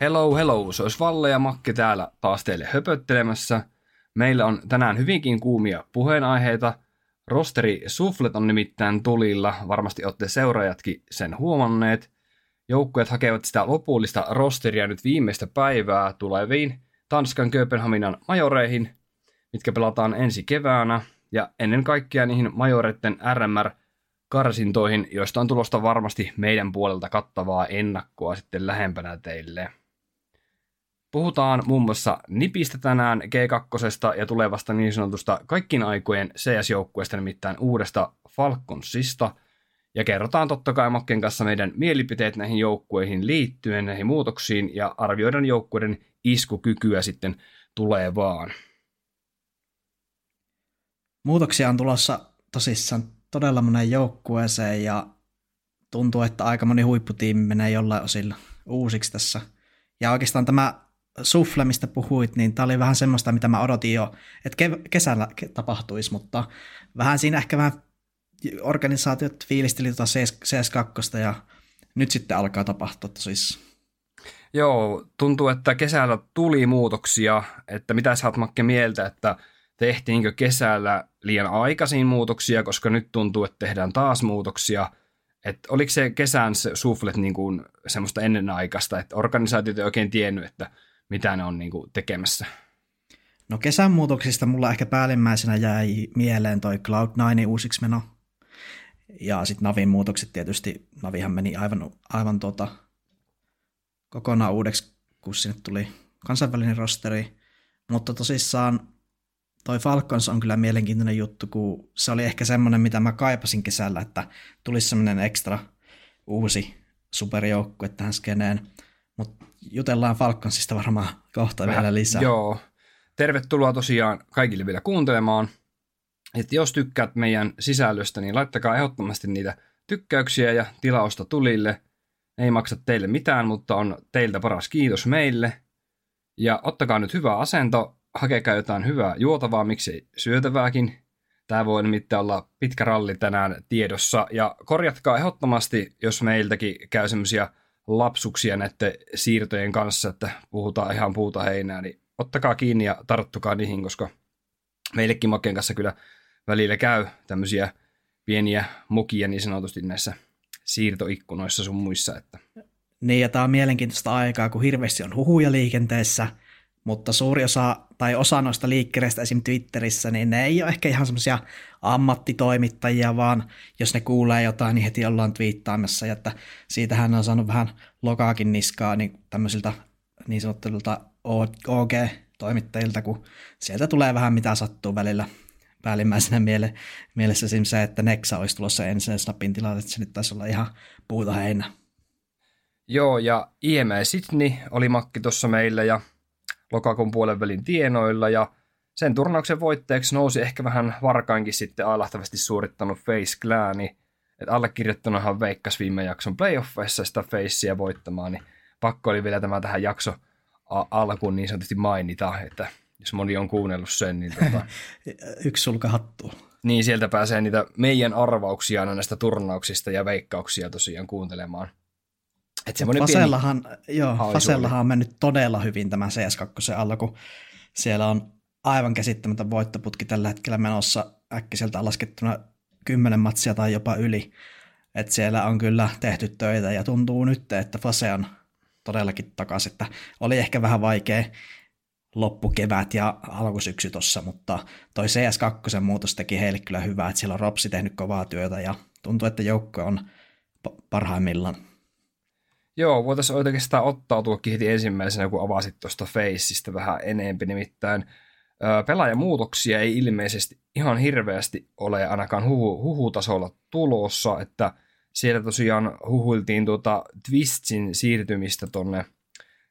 Hello, hello, se olisi Valle ja Makke täällä taas teille höpöttelemässä. Meillä on tänään hyvinkin kuumia puheenaiheita. Rosteri Suflet on nimittäin tulilla, varmasti olette seuraajatkin sen huomanneet. Joukkueet hakevat sitä lopullista rosteria nyt viimeistä päivää tuleviin Tanskan Kööpenhaminan majoreihin, mitkä pelataan ensi keväänä, ja ennen kaikkea niihin majoreiden RMR-karsintoihin, joista on tulosta varmasti meidän puolelta kattavaa ennakkoa sitten lähempänä teille. Puhutaan muun muassa Nipistä tänään, G2 ja tulevasta niin sanotusta kaikkien aikojen CS-joukkueesta, nimittäin uudesta Falconsista. Ja kerrotaan totta kai Makken kanssa meidän mielipiteet näihin joukkueihin liittyen, näihin muutoksiin ja arvioidaan joukkueiden iskukykyä sitten tulevaan. Muutoksia on tulossa tosissaan todella monen joukkueeseen ja tuntuu, että aika moni huipputiimi menee jollain osilla uusiksi tässä. Ja oikeastaan tämä sufle, mistä puhuit, niin tämä oli vähän semmoista, mitä mä odotin jo, että kesällä tapahtuisi, mutta vähän siinä ehkä vähän organisaatiot fiilisteli tuota CS2 ja nyt sitten alkaa tapahtua tosissaan. Joo, tuntuu, että kesällä tuli muutoksia, että mitä sä oot Makke mieltä, että tehtiinkö kesällä liian aikaisin muutoksia, koska nyt tuntuu, että tehdään taas muutoksia. Että oliko se kesän se suflet niin kuin semmoista ennenaikaista, että organisaatiot ei oikein tiennyt, että mitä ne on niin kuin tekemässä? No kesän muutoksista mulla ehkä päällimmäisenä jäi mieleen toi Cloud9 uusiksi meno. Ja sitten Navin muutokset tietysti, Navihan meni aivan, aivan tuota, kokonaan uudeksi, kun sinne tuli kansainvälinen rosteri. Mutta tosissaan toi Falcons on kyllä mielenkiintoinen juttu, kun se oli ehkä semmoinen, mitä mä kaipasin kesällä, että tulisi semmoinen ekstra uusi superjoukkue tähän skeneen. Mutta jutellaan Falconsista varmaan kohta Vähän, vielä lisää. Joo. Tervetuloa tosiaan kaikille vielä kuuntelemaan. Että jos tykkäät meidän sisällöstä, niin laittakaa ehdottomasti niitä tykkäyksiä ja tilausta tulille. Ei maksa teille mitään, mutta on teiltä paras kiitos meille. Ja ottakaa nyt hyvä asento, hakekaa jotain hyvää juotavaa, miksei syötävääkin. Tämä voi nimittäin olla pitkä ralli tänään tiedossa. Ja korjatkaa ehdottomasti, jos meiltäkin käy semmoisia lapsuksia näiden siirtojen kanssa, että puhutaan ihan puuta heinää, niin ottakaa kiinni ja tarttukaa niihin, koska meillekin Makken kanssa kyllä välillä käy tämmöisiä pieniä mukia niin sanotusti näissä siirtoikkunoissa sun muissa. Että. Niin, ja tämä on mielenkiintoista aikaa, kun hirveästi on huhuja liikenteessä, mutta suuri osa tai osa noista liikkereistä esim. Twitterissä, niin ne ei ole ehkä ihan semmoisia ammattitoimittajia, vaan jos ne kuulee jotain, niin heti ollaan twiittaamassa, ja että siitähän on saanut vähän lokaakin niskaa niin tämmöisiltä niin sanottuilta OG-toimittajilta, kun sieltä tulee vähän mitä sattuu välillä päällimmäisenä miele, mielessä se, että Nexa olisi tulossa ensin Snapin tilalle, että se nyt taisi olla ihan puuta heinä. Joo, ja IME Sydney oli makki tuossa meillä, ja lokakuun puolen välin tienoilla ja sen turnauksen voitteeksi nousi ehkä vähän varkainkin sitten ailahtavasti suorittanut Face Clani. Että allekirjoittanuhan veikkas viime jakson playoffeissa sitä Facea voittamaan, niin pakko oli vielä tämä tähän jakso alkuun niin sanotusti mainita, että jos moni on kuunnellut sen, niin tota, Yksi sulka hattu. Niin, sieltä pääsee niitä meidän arvauksia näistä turnauksista ja veikkauksia tosiaan kuuntelemaan. Et Fasellahan, pieni... joo, Fasellahan on mennyt todella hyvin tämä CS2 alla, kun siellä on aivan käsittämätön voittoputki tällä hetkellä menossa äkkiseltä laskettuna kymmenen matsia tai jopa yli. Et siellä on kyllä tehty töitä ja tuntuu nyt, että Fase on todellakin takaisin. Että oli ehkä vähän vaikea loppukevät ja alkusyksy tuossa, mutta toi CS2 muutos teki heille kyllä hyvää, että siellä on Ropsi tehnyt kovaa työtä ja tuntuu, että joukko on parhaimmillaan. Joo, voitaisiin oikeastaan ottautuakin heti ensimmäisenä, kun avasit tuosta Faceista vähän enempi, nimittäin pelaajamuutoksia ei ilmeisesti ihan hirveästi ole ainakaan huhu, huhutasolla tulossa, että siellä tosiaan huhuiltiin tuota Twistsin siirtymistä tonne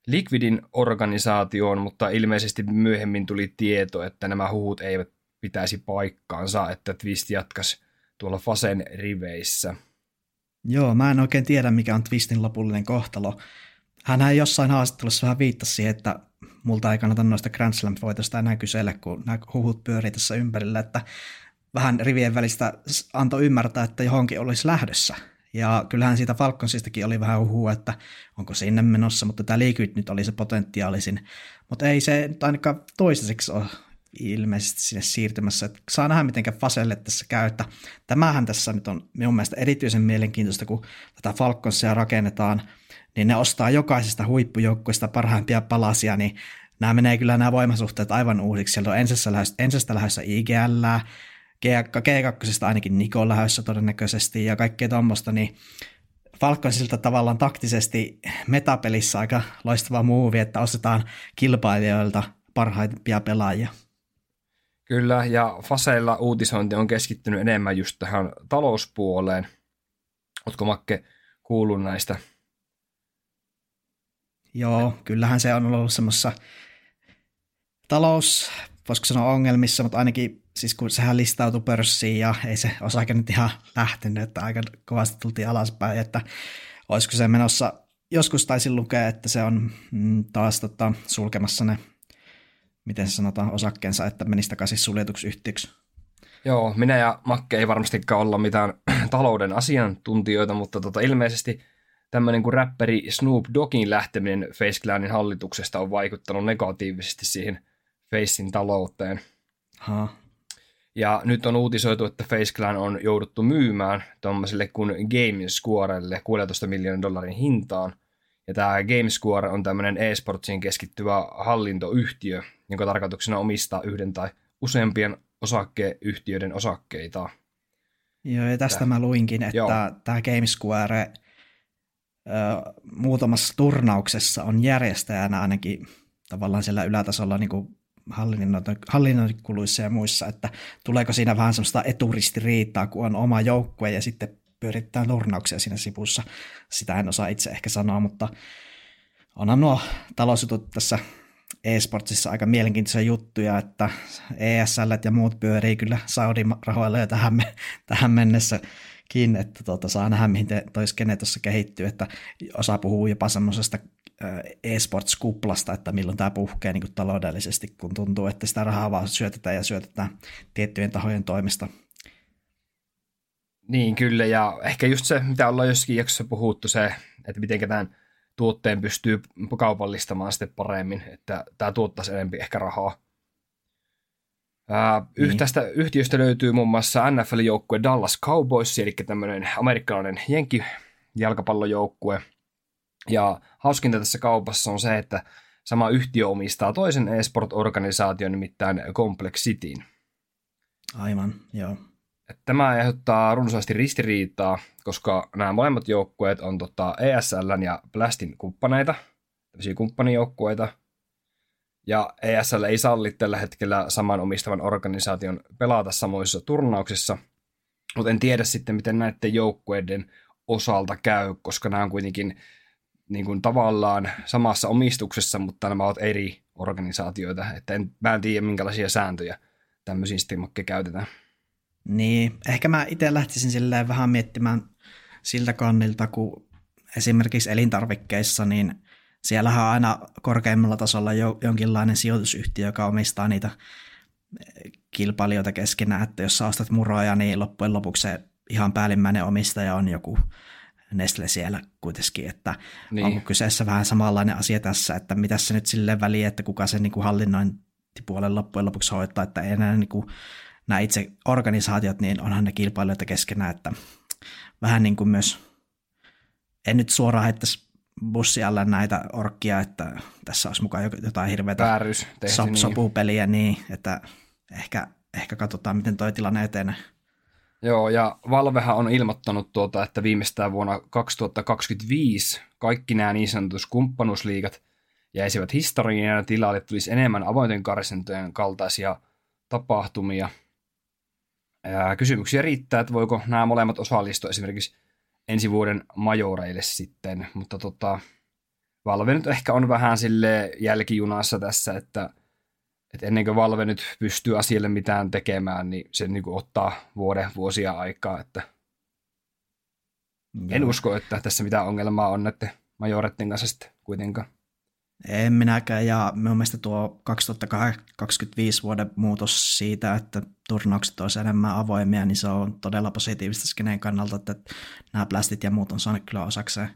Liquidin organisaatioon, mutta ilmeisesti myöhemmin tuli tieto, että nämä huhut eivät pitäisi paikkaansa, että Twist jatkaisi tuolla Fasen riveissä. Joo, mä en oikein tiedä, mikä on Twistin lopullinen kohtalo. Hän jossain haastattelussa vähän viittasi siihen, että multa ei kannata noista Grand Slam-voitosta enää kysellä, kun nämä huhut pyörii tässä ympärillä, että vähän rivien välistä antoi ymmärtää, että johonkin olisi lähdössä. Ja kyllähän siitä Falconsistakin oli vähän huhua, että onko sinne menossa, mutta tämä Liquid nyt oli se potentiaalisin. Mutta ei se ainakaan toistaiseksi ole ilmeisesti sinne siirtymässä. Että saa nähdä, miten Faselle tässä käy. Että tämähän tässä nyt on minun mielestä erityisen mielenkiintoista, kun tätä Falconsia rakennetaan, niin ne ostaa jokaisesta huippujoukkueesta parhaimpia palasia, niin nämä menee kyllä nämä voimasuhteet aivan uusiksi. Sieltä on ensistä lähdössä, lähdössä IGL, G2 ainakin Niko lähdössä todennäköisesti ja kaikkea tuommoista, niin Falconsilta tavallaan taktisesti metapelissä aika loistava muuvi, että ostetaan kilpailijoilta parhaimpia pelaajia. Kyllä, ja Faseilla uutisointi on keskittynyt enemmän just tähän talouspuoleen. Oletko Makke kuullut näistä? Joo, kyllähän se on ollut semmoisessa talous, voisiko sanoa ongelmissa, mutta ainakin siis kun sehän listautui pörssiin ja ei se osake nyt ihan lähtenyt, että aika kovasti tultiin alaspäin, että olisiko se menossa, joskus taisin lukea, että se on mm, taas tota, sulkemassa ne, miten se sanotaan, osakkeensa, että menisi takaisin suljetuksi yhtiöksi. Joo, minä ja Makke ei varmastikaan olla mitään talouden asiantuntijoita, mutta tota, ilmeisesti tämmöinen kuin räppäri Snoop Doggin lähteminen Face Clanin hallituksesta on vaikuttanut negatiivisesti siihen Facein talouteen. Ha. Ja nyt on uutisoitu, että Face Clan on jouduttu myymään tuommoiselle kuin GameSquarelle 16 miljoonan dollarin hintaan. Ja tämä GameSquare on tämmöinen e-sportsiin keskittyvä hallintoyhtiö, jonka tarkoituksena omistaa yhden tai useampien osakkeyhtiöiden osakkeita. Joo, ja tästä Tää. mä luinkin, että Joo. tämä GameSquare ö, muutamassa turnauksessa on järjestäjänä ainakin tavallaan siellä ylätasolla niin kuin hallinnointikuluissa ja muissa, että tuleeko siinä vähän semmoista eturistiriitaa, kun on oma joukkue ja sitten pyörittää turnauksia siinä sivussa. Sitä en osaa itse ehkä sanoa, mutta onhan nuo talousjutut tässä e-sportsissa aika mielenkiintoisia juttuja, että ESL ja muut pyörii kyllä Saudin rahoilla jo tähän, tähän mennessäkin, että tuota, saa nähdä, mihin toi skene tuossa kehittyy, että osa puhuu jopa semmoisesta e-sports-kuplasta, että milloin tämä puhkee niin taloudellisesti, kun tuntuu, että sitä rahaa vaan syötetään ja syötetään tiettyjen tahojen toimesta. Niin, kyllä, ja ehkä just se, mitä ollaan jossakin jaksossa puhuttu, se, että miten tämän tuotteen pystyy kaupallistamaan sitten paremmin, että tämä tuottaisi enemmän ehkä rahaa. niin. Yhtästä yhtiöstä löytyy muun muassa NFL-joukkue Dallas Cowboys, eli tämmöinen amerikkalainen jenki jalkapallojoukkue – ja hauskinta tässä kaupassa on se, että sama yhtiö omistaa toisen e-sport-organisaation, nimittäin Complex Cityin. Aivan, joo. Tämä aiheuttaa runsaasti ristiriitaa, koska nämä molemmat joukkueet on tota ESL ja Blastin kumppaneita, tämmöisiä kumppanijoukkueita. Ja ESL ei salli tällä hetkellä saman omistavan organisaation pelata samoissa turnauksissa, mutta en tiedä sitten, miten näiden joukkueiden osalta käy, koska nämä on kuitenkin niin kuin tavallaan samassa omistuksessa, mutta nämä ovat eri organisaatioita. Että en, mä en tiedä, minkälaisia sääntöjä tämmöisiin stimmakke käytetään. Niin, ehkä mä itse lähtisin silleen vähän miettimään siltä kannilta, kun esimerkiksi elintarvikkeissa, niin siellähän on aina korkeimmalla tasolla jo, jonkinlainen sijoitusyhtiö, joka omistaa niitä kilpailijoita keskenään, että jos sä ostat muroja, niin loppujen lopuksi se ihan päällimmäinen omistaja on joku Nestle siellä kuitenkin, että niin. onko kyseessä vähän samanlainen asia tässä, että mitä se nyt sille väliä, että kuka se niin kuin hallinnointipuolen loppujen lopuksi hoitaa, että ei enää niin kuin, nämä itse organisaatiot, niin onhan ne kilpailijoita keskenään, että vähän niin kuin myös, en nyt suoraan heittäisi bussi alla näitä orkkia, että tässä olisi mukaan jotain hirveätä sop- niin. sopupeliä, niin että ehkä, ehkä katsotaan, miten toi tilanne etenee. Joo, ja Valvehan on ilmoittanut, tuota, että viimeistään vuonna 2025 kaikki nämä niin sanotut kumppanuusliigat jäisivät historiaan ja tilalle tulisi enemmän avointen karsintojen kaltaisia tapahtumia. Ja kysymyksiä riittää, että voiko nämä molemmat osallistua esimerkiksi ensi vuoden majoreille sitten, mutta tota, Valve nyt ehkä on vähän sille jälkijunassa tässä, että, että ennen kuin Valve nyt pystyy asialle mitään tekemään, niin se niin ottaa vuoden, vuosia aikaa, että Joo. en usko, että tässä mitään ongelmaa on näiden majoretten kanssa sitten kuitenkaan. En minäkään, ja minun mielestä tuo 2025 vuoden muutos siitä, että turnaukset olisi enemmän avoimia, niin se on todella positiivista skeneen kannalta, että nämä plastit ja muut on saanut kyllä osakseen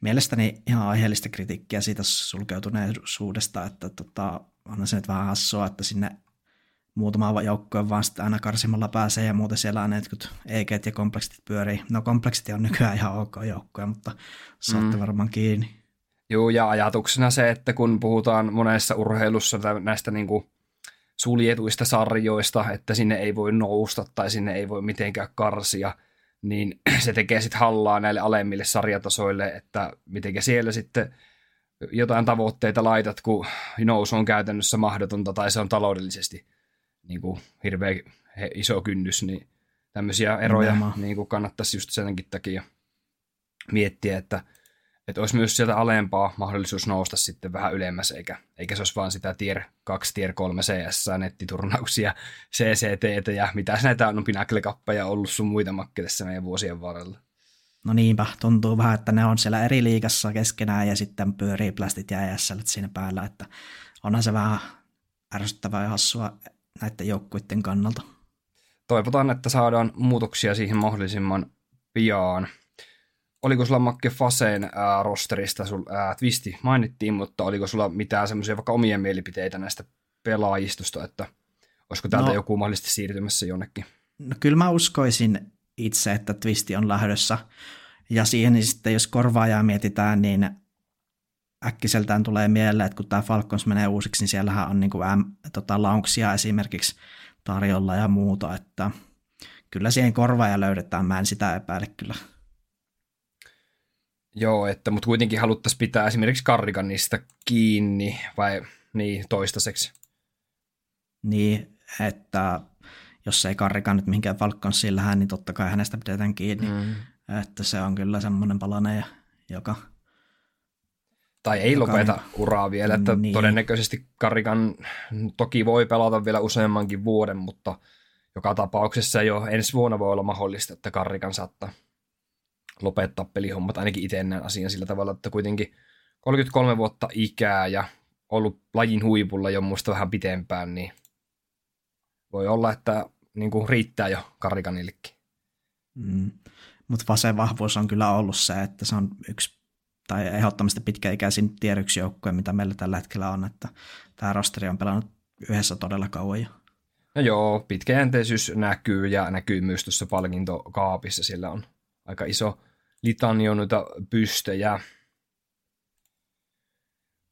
mielestäni ihan aiheellista kritiikkiä siitä sulkeutuneisuudesta, että tota, onhan se nyt vähän hassua, että sinne muutama joukkoon vaan sitten aina karsimalla pääsee ja muuten siellä on jotkut EG ja kompleksit pyörii. No kompleksit on nykyään ihan ok joukkoja, mutta saatte mm. varmaan kiinni. Joo, ja ajatuksena se, että kun puhutaan monessa urheilussa näistä niin kuin suljetuista sarjoista, että sinne ei voi nousta tai sinne ei voi mitenkään karsia, niin se tekee sitten hallaa näille alemmille sarjatasoille, että miten siellä sitten jotain tavoitteita laitat, kun nousu on käytännössä mahdotonta tai se on taloudellisesti niin kuin hirveän iso kynnys, niin tämmöisiä eroja niin kuin kannattaisi just senkin takia miettiä, että että olisi myös sieltä alempaa mahdollisuus nousta sitten vähän ylemmäs, eikä, eikä se olisi vaan sitä tier 2, tier 3 CS, nettiturnauksia, CCT ja mitä näitä on pinnacle ollut sun muita makkeissa meidän vuosien varrella. No niinpä, tuntuu vähän, että ne on siellä eri liigassa keskenään ja sitten pyörii plastit ja ESL siinä päällä, että onhan se vähän ärsyttävää ja hassua näiden joukkuiden kannalta. Toivotaan, että saadaan muutoksia siihen mahdollisimman pian oliko sulla Makke Faseen ää, rosterista, sul, ää, Twisti mainittiin, mutta oliko sulla mitään semmoisia vaikka omia mielipiteitä näistä pelaajistosta, että olisiko täältä no, joku mahdollisesti siirtymässä jonnekin? No kyllä mä uskoisin itse, että Twisti on lähdössä. Ja siihen niin sitten, jos korvaajaa mietitään, niin äkkiseltään tulee mieleen, että kun tämä Falcons menee uusiksi, niin siellähän on niin kuin M, tota, launksia esimerkiksi tarjolla ja muuta, että kyllä siihen korvaaja löydetään, mä en sitä epäile kyllä. Joo, että, mutta kuitenkin haluttaisiin pitää esimerkiksi Karriganista kiinni, vai niin, toistaiseksi. Niin, että jos ei Karrikan nyt mihinkään Falconsiin lähde, niin totta kai hänestä pidetään kiinni. Mm. Että se on kyllä semmoinen palanen, joka... Tai ei joka lopeta niin, uraa vielä, että niin. todennäköisesti Karrikan toki voi pelata vielä useammankin vuoden, mutta joka tapauksessa jo ensi vuonna voi olla mahdollista, että Karrikan saattaa lopettaa pelihommat, ainakin itse näen asian sillä tavalla, että kuitenkin 33 vuotta ikää ja ollut lajin huipulla jo muista vähän pitempään, niin voi olla, että niin kuin riittää jo Karikanillekin. Mm. Mutta Vasen vahvuus on kyllä ollut se, että se on yksi tai ehdottomasti pitkäikäisin tiedyksi joukkoja, mitä meillä tällä hetkellä on, että tämä rosteri on pelannut yhdessä todella kauan jo. No joo, pitkäjänteisyys näkyy ja näkyy myös tuossa palkintokaapissa, sillä on aika iso litanio noita pystejä.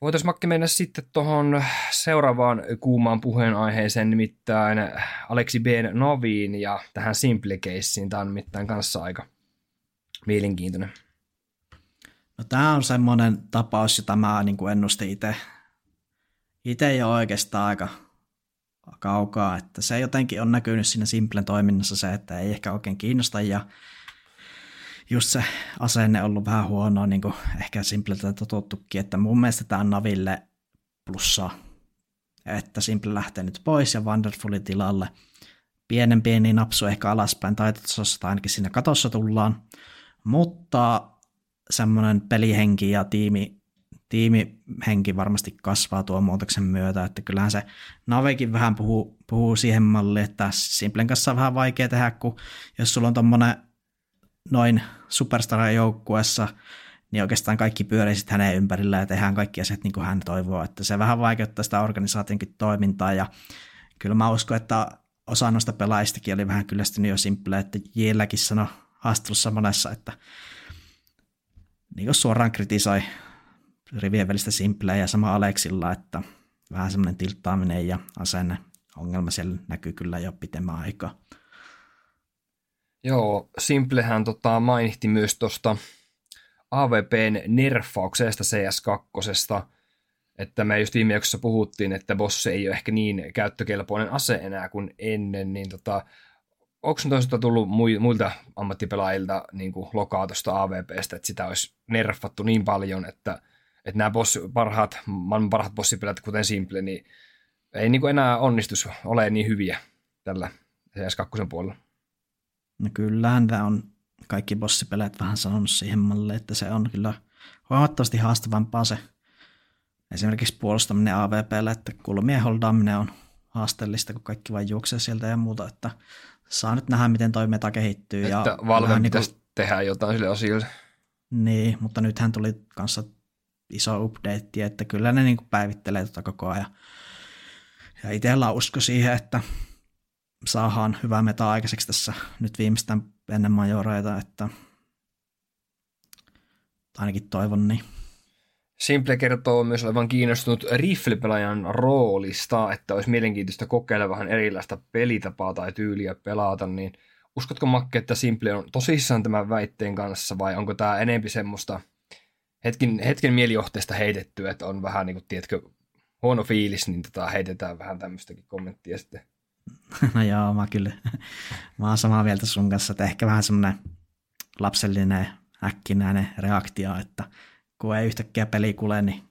Voitaisiin Makki mennä sitten tuohon seuraavaan kuumaan puheenaiheeseen, nimittäin Aleksi B. Noviin ja tähän Simple Caseen. Tämä on nimittäin kanssa aika mielenkiintoinen. No, tämä on semmoinen tapaus, jota mä niin kuin ennustin itse, itse jo oikeastaan aika kaukaa, että se jotenkin on näkynyt siinä Simplen toiminnassa se, että ei ehkä oikein kiinnosta ja just se asenne ollut vähän huono, niin kuin ehkä Simpleltä totuttukin, että mun mielestä tämä Naville plussaa, että Simple lähtee nyt pois ja Wonderfulin tilalle. Pienen pieni napsu ehkä alaspäin taitotasossa tai ainakin siinä katossa tullaan, mutta semmoinen pelihenki ja tiimi, tiimihenki varmasti kasvaa tuon muutoksen myötä, että kyllähän se Navekin vähän puhuu, puhuu siihen malliin, että Simplen kanssa on vähän vaikea tehdä, kun jos sulla on tommonen noin superstaran joukkuessa, niin oikeastaan kaikki pyörii sitten hänen ympärillä ja tehdään kaikki asiat niin kuin hän toivoo, että se vähän vaikeuttaa sitä organisaationkin toimintaa ja kyllä mä uskon, että osa noista pelaajistakin oli vähän kyllästynyt jo simple, että Jilläkin sanoi haastattelussa monessa, että niin kuin suoraan kritisoi rivien välistä simpleä ja sama Aleksilla, että vähän semmoinen tilttaaminen ja asenne ongelma siellä näkyy kyllä jo pitemmän aikaa. Joo, Simplehän tota, mainittiin myös tuosta AVPn nerfauksesta CS2, että me just viime jaksossa puhuttiin, että Boss ei ole ehkä niin käyttökelpoinen ase enää kuin ennen, niin tota, onko toisaalta tullut muilta ammattipelaajilta niin kuin lokaa tuosta AVPstä, että sitä olisi nerfattu niin paljon, että, että nämä boss, parhaat, maailman parhaat bossipelät, kuten Simple, niin ei niin kuin enää onnistus ole niin hyviä tällä CS2 puolella. No kyllähän tämä on kaikki bossipelejät vähän sanonut siihen malliin, että se on kyllä huomattavasti haastavampaa se esimerkiksi puolustaminen AVPlle, että kulmien holdaaminen on haasteellista, kun kaikki vain juoksee sieltä ja muuta, että saa nyt nähdä, miten toi meta kehittyy. Että ja Valve pitäisi niin kuin, tehdä jotain sille asioille. Niin, mutta nythän tuli kanssa iso update, että kyllä ne niin kuin päivittelee tuota koko ajan. Ja itsellä usko siihen, että saadaan hyvää meta aikaiseksi tässä nyt viimeistään ennen majoreita, että ainakin toivon niin. Simple kertoo myös olevan kiinnostunut riflepelaajan roolista, että olisi mielenkiintoista kokeilla vähän erilaista pelitapaa tai tyyliä pelata, niin uskotko Makke, että Simple on tosissaan tämän väitteen kanssa vai onko tämä enempi semmoista hetken, hetken mielijohteesta heitettyä, että on vähän niin kuin, tiedätkö, huono fiilis, niin tota heitetään vähän tämmöistäkin kommenttia sitten. No joo, mä kyllä, mä oon samaa mieltä sun kanssa, että ehkä vähän semmoinen lapsellinen äkkinäinen reaktio, että kun ei yhtäkkiä peli kule, niin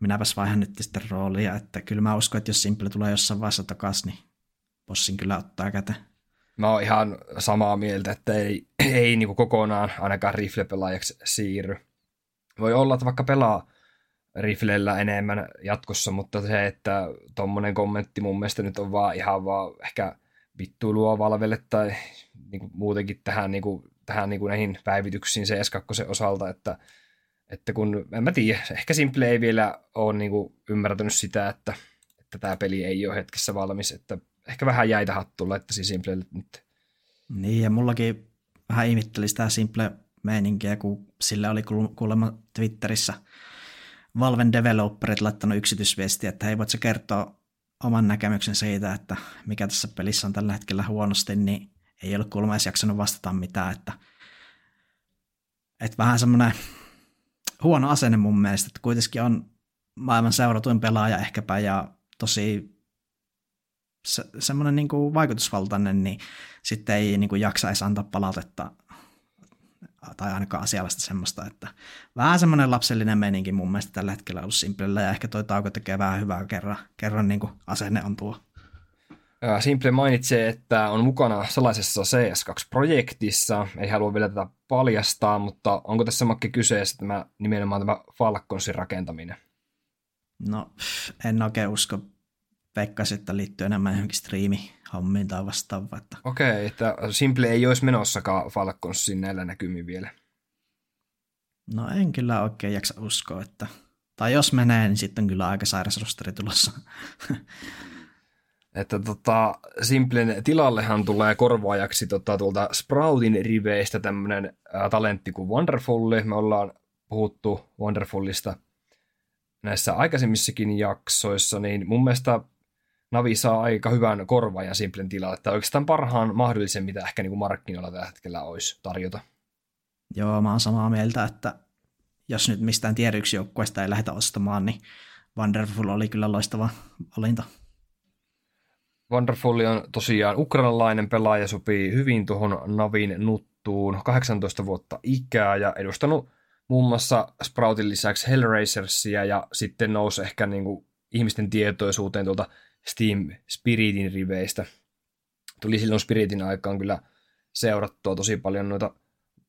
minäpäs vaihan nyt sitten roolia, että kyllä mä uskon, että jos Simple tulee jossain vaiheessa takaisin, niin bossin kyllä ottaa käteen. Mä oon ihan samaa mieltä, että ei, ei niin kokonaan ainakaan rifle-pelaajaksi siirry. Voi olla, että vaikka pelaa riflellä enemmän jatkossa, mutta se, että tuommoinen kommentti mun mielestä nyt on vaan ihan vaan ehkä vittuilua Valvelle tai niin kuin muutenkin tähän, niin kuin, tähän niin kuin näihin päivityksiin CS2 osalta, että, että kun, en mä tiedä, ehkä Simple ei vielä ole niin kuin ymmärtänyt sitä, että, että tämä peli ei ole hetkessä valmis, että ehkä vähän jäitä hattuun laittaisi Simplelle nyt. Niin, ja mullakin vähän ihmitteli sitä Simple meininkiä, kun sillä oli kuulemma Twitterissä – Valven developerit laittanut yksityisviestiä, että hei, voitko kertoa oman näkemyksen siitä, että mikä tässä pelissä on tällä hetkellä huonosti, niin ei ole kuulemma edes jaksanut vastata mitään, että, että vähän semmoinen huono asenne mun mielestä, että kuitenkin on maailman seuratuin pelaaja ehkäpä ja tosi se, semmoinen niin kuin vaikutusvaltainen, niin sitten ei niin kuin jaksa edes antaa palautetta tai ainakaan asiallista semmoista, että vähän semmoinen lapsellinen meininki mun mielestä tällä hetkellä ollut Simplellä, ja ehkä toi tauko tekee vähän hyvää kerran, kerran niin kuin asenne on tuo. Simple mainitsee, että on mukana sellaisessa CS2-projektissa, ei halua vielä tätä paljastaa, mutta onko tässä Makki kyseessä tämä, nimenomaan tämä Falconsin rakentaminen? No, en oikein usko. Veikkaisin, että liittyy enemmän johonkin striimi hommiin tai vastaavaa. Että... Okei, okay, että Simple ei olisi menossakaan Falconsin näillä näkymin vielä. No en kyllä oikein jaksa uskoa, että... Tai jos menee, niin sitten on kyllä aika sairas rosteri tulossa. että tota, Simplen tilallehan tulee korvaajaksi tota, tuolta Sproutin riveistä tämmöinen talentti kuin Wonderfulli. Me ollaan puhuttu Wonderfullista näissä aikaisemmissakin jaksoissa, niin mun mielestä Navi saa aika hyvän korvaajan Simplen tilalle, että oikeastaan parhaan mahdollisen, mitä ehkä niin kuin markkinoilla tällä hetkellä olisi tarjota. Joo, mä oon samaa mieltä, että jos nyt mistään tier joukkueesta ei lähdetä ostamaan, niin Wonderful oli kyllä loistava valinta. Wonderful on tosiaan ukrainalainen pelaaja, sopii hyvin tuohon Navin nuttuun, 18 vuotta ikää ja edustanut muun muassa Sproutin lisäksi Hellraisersia ja sitten nousi ehkä niin kuin ihmisten tietoisuuteen tuolta Steam Spiritin riveistä. Tuli silloin Spiritin aikaan kyllä seurattua tosi paljon noita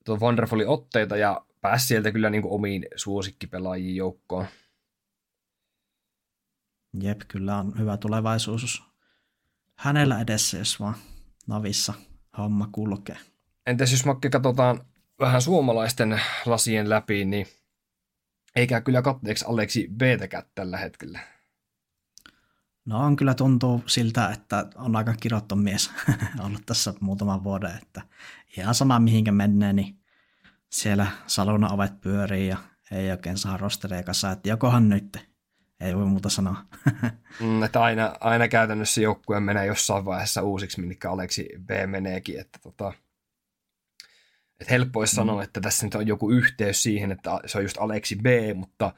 Wonderfulin otteita ja pääsi sieltä kyllä niin kuin omiin suosikkipelaajiin joukkoon. Jep, kyllä on hyvä tulevaisuus hänellä edessä, jos vaan Navissa homma kulkee. Entäs jos Makke katsotaan vähän suomalaisten lasien läpi, niin eikä kyllä katteeksi Aleksi b tällä hetkellä. No on kyllä tuntuu siltä, että on aika kirotton mies ollut tässä muutaman vuoden, että ihan sama mihinkä menee, niin siellä saluna ovet pyörii ja ei oikein saa rostereja kanssa, että jokohan nyt, ei voi muuta sanoa. mm, että aina, aina käytännössä joukkue menee jossain vaiheessa uusiksi, minkä Aleksi B meneekin, että tota, että helppo olisi mm. sanoa, että tässä nyt on joku yhteys siihen, että se on just Aleksi B, mutta,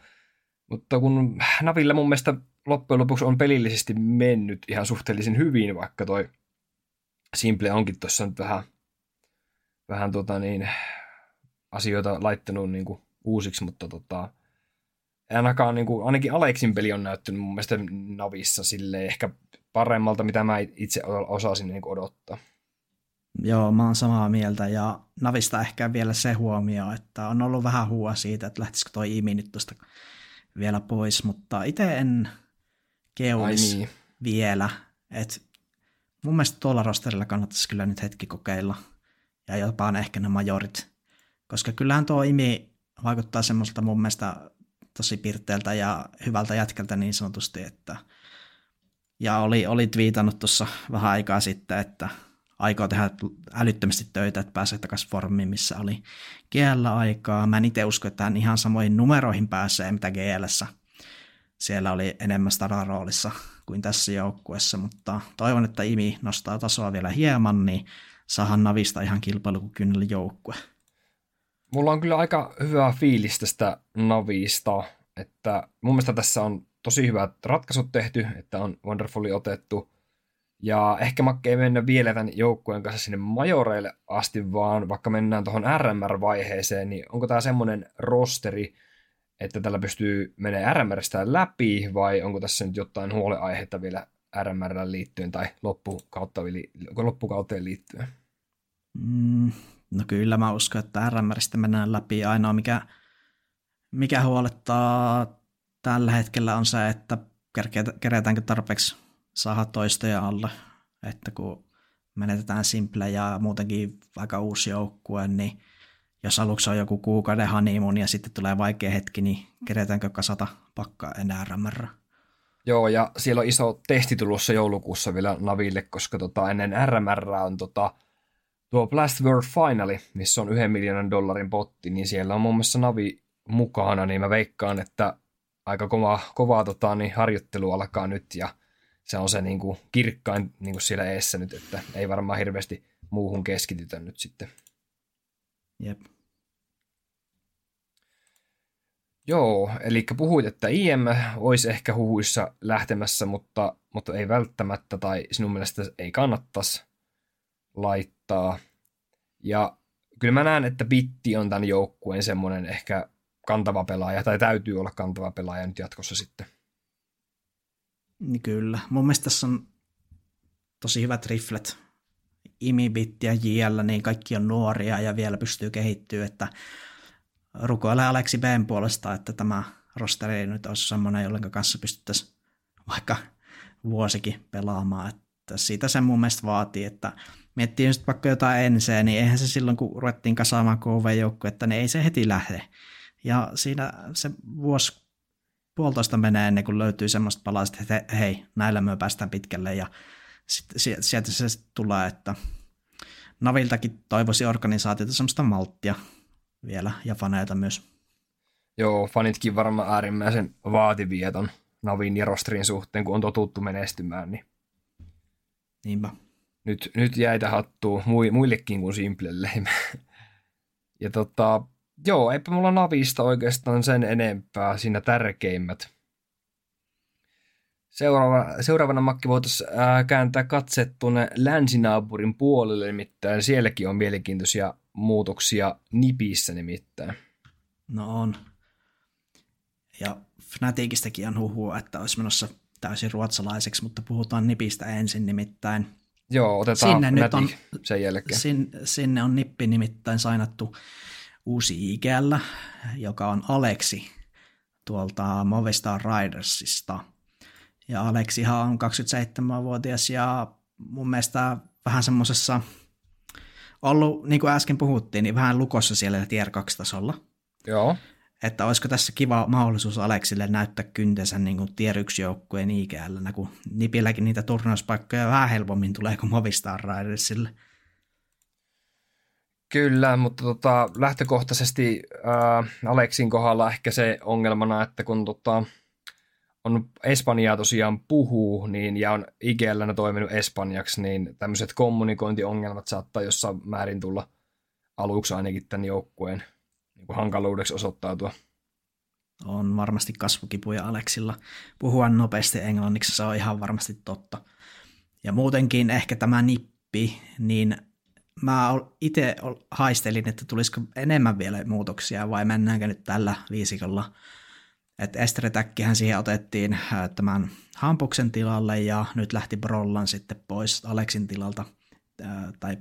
mutta kun Navilla mun mielestä loppujen lopuksi on pelillisesti mennyt ihan suhteellisen hyvin, vaikka toi Simple onkin tuossa nyt vähän, vähän tota niin, asioita laittanut niin kuin uusiksi, mutta tota, ainakaan niin kuin, ainakin Aleksin peli on näyttänyt mun mielestä Navissa sille ehkä paremmalta, mitä mä itse osasin niin odottaa. Joo, mä oon samaa mieltä ja Navista ehkä vielä se huomio, että on ollut vähän huua siitä, että lähtisikö toi Imi nyt tuosta vielä pois, mutta itse en keulisi niin. vielä. Et mun mielestä tuolla rosterilla kannattaisi kyllä nyt hetki kokeilla ja jopa ne ehkä ne majorit, koska kyllähän tuo Imi vaikuttaa semmoiselta mun mielestä tosi pirteältä ja hyvältä jätkältä niin sanotusti, että ja oli, oli twiitannut tuossa vähän aikaa sitten, että aikoo tehdä älyttömästi töitä, että pääsee takaisin formiin, missä oli GL aikaa. Mä en itse usko, että hän ihan samoihin numeroihin pääsee, mitä gl siellä oli enemmän roolissa kuin tässä joukkuessa, mutta toivon, että Imi nostaa tasoa vielä hieman, niin saahan Navista ihan kilpailukykyinen joukkue. Mulla on kyllä aika hyvä fiilis tästä Navista, että mun mielestä tässä on tosi hyvät ratkaisut tehty, että on Wonderfully otettu. Ja ehkä Makke ei mennä vielä tämän joukkueen kanssa sinne majoreille asti, vaan vaikka mennään tuohon RMR-vaiheeseen, niin onko tämä semmoinen rosteri, että tällä pystyy menemään RMRstä läpi, vai onko tässä nyt jotain huoleaihetta vielä RMR liittyen tai loppukauteen liittyen? Mm, no kyllä mä uskon, että RMRstä mennään läpi. Ainoa mikä, mikä huolettaa tällä hetkellä on se, että kerätäänkö tarpeeksi saada toistoja alle, että kun menetetään simple ja muutenkin aika uusi joukkue, niin jos aluksi on joku kuukauden honeymoon ja sitten tulee vaikea hetki, niin kerätäänkö kasata pakkaa enää RMR? Joo, ja siellä on iso testi tulossa joulukuussa vielä Naville, koska tota, ennen RMR on tota, tuo Blast World Finali, missä on yhden miljoonan dollarin potti, niin siellä on muun muassa Navi mukana, niin mä veikkaan, että aika kova, kovaa tota, niin harjoittelu alkaa nyt ja se on se niin kuin, kirkkain niin kuin siellä eessä nyt, että ei varmaan hirveästi muuhun keskitytä nyt sitten. Jep. Joo, eli puhuit, että IM olisi ehkä huhuissa lähtemässä, mutta, mutta ei välttämättä, tai sinun mielestä ei kannattaisi laittaa. Ja kyllä mä näen, että Bitti on tämän joukkueen semmoinen ehkä kantava pelaaja, tai täytyy olla kantava pelaaja nyt jatkossa sitten. Niin kyllä. Mun mielestä tässä on tosi hyvät riflet. Imibit ja JL, niin kaikki on nuoria ja vielä pystyy kehittyä, että rukoile Aleksi B:n puolesta, että tämä rosteri nyt olisi semmoinen, jollen kanssa pystyttäisiin vaikka vuosikin pelaamaan. Että siitä se mun mielestä vaatii, että miettii just vaikka jotain enseä, niin eihän se silloin, kun ruvettiin kasaamaan KV-joukku, että ne ei se heti lähde. Ja siinä se vuosi puolitoista menee ennen kuin löytyy semmoista palaista, että hei, näillä me päästään pitkälle ja sitten sieltä se tulee, että Naviltakin toivoisi organisaatiota semmoista malttia vielä ja faneita myös. Joo, fanitkin varmaan äärimmäisen vaativia ton Navin ja Rostrin suhteen, kun on totuttu menestymään. Niin Niinpä. Nyt, nyt jäitä hattuu muillekin kuin Simplelle. ja tota, joo, eipä mulla Navista oikeastaan sen enempää siinä tärkeimmät. Seuraava, seuraavana Makki voitaisiin kääntää katse tuonne länsinaapurin puolelle, nimittäin sielläkin on mielenkiintoisia muutoksia Nipissä nimittäin. No on. Ja Fnatikistäkin on huhua, että olisi menossa täysin ruotsalaiseksi, mutta puhutaan Nipistä ensin nimittäin. Joo, otetaan sinne nyt on, sen jälkeen. Sin, sinne on Nippi nimittäin sainattu uusi IGL, joka on Aleksi tuolta Movistar Ridersista. Ja Aleksihan on 27-vuotias ja mun mielestä vähän semmoisessa ollut, niin kuin äsken puhuttiin, niin vähän lukossa siellä tier 2-tasolla. Joo. Että olisiko tässä kiva mahdollisuus Aleksille näyttää kyntensä niin kuin tier 1 joukkueen IGL, kun Nipilläkin niitä turnauspaikkoja vähän helpommin tulee kuin Movistar Ridersille. Kyllä, mutta tota, lähtökohtaisesti ää, Aleksin kohdalla ehkä se ongelmana, että kun tota, on Espanjaa tosiaan puhuu niin, ja on IGL toiminut espanjaksi, niin tämmöiset kommunikointiongelmat saattaa jossain määrin tulla aluksi ainakin tämän joukkueen niin kuin hankaluudeksi osoittautua. On varmasti kasvukipuja Aleksilla. Puhua nopeasti englanniksi, se on ihan varmasti totta. Ja muutenkin ehkä tämä nippi, niin mä itse haistelin, että tulisiko enemmän vielä muutoksia vai mennäänkö nyt tällä viisikolla että Estretäkkihän siihen otettiin tämän Hampuksen tilalle ja nyt lähti Brollan sitten pois Aleksin tilalta, tai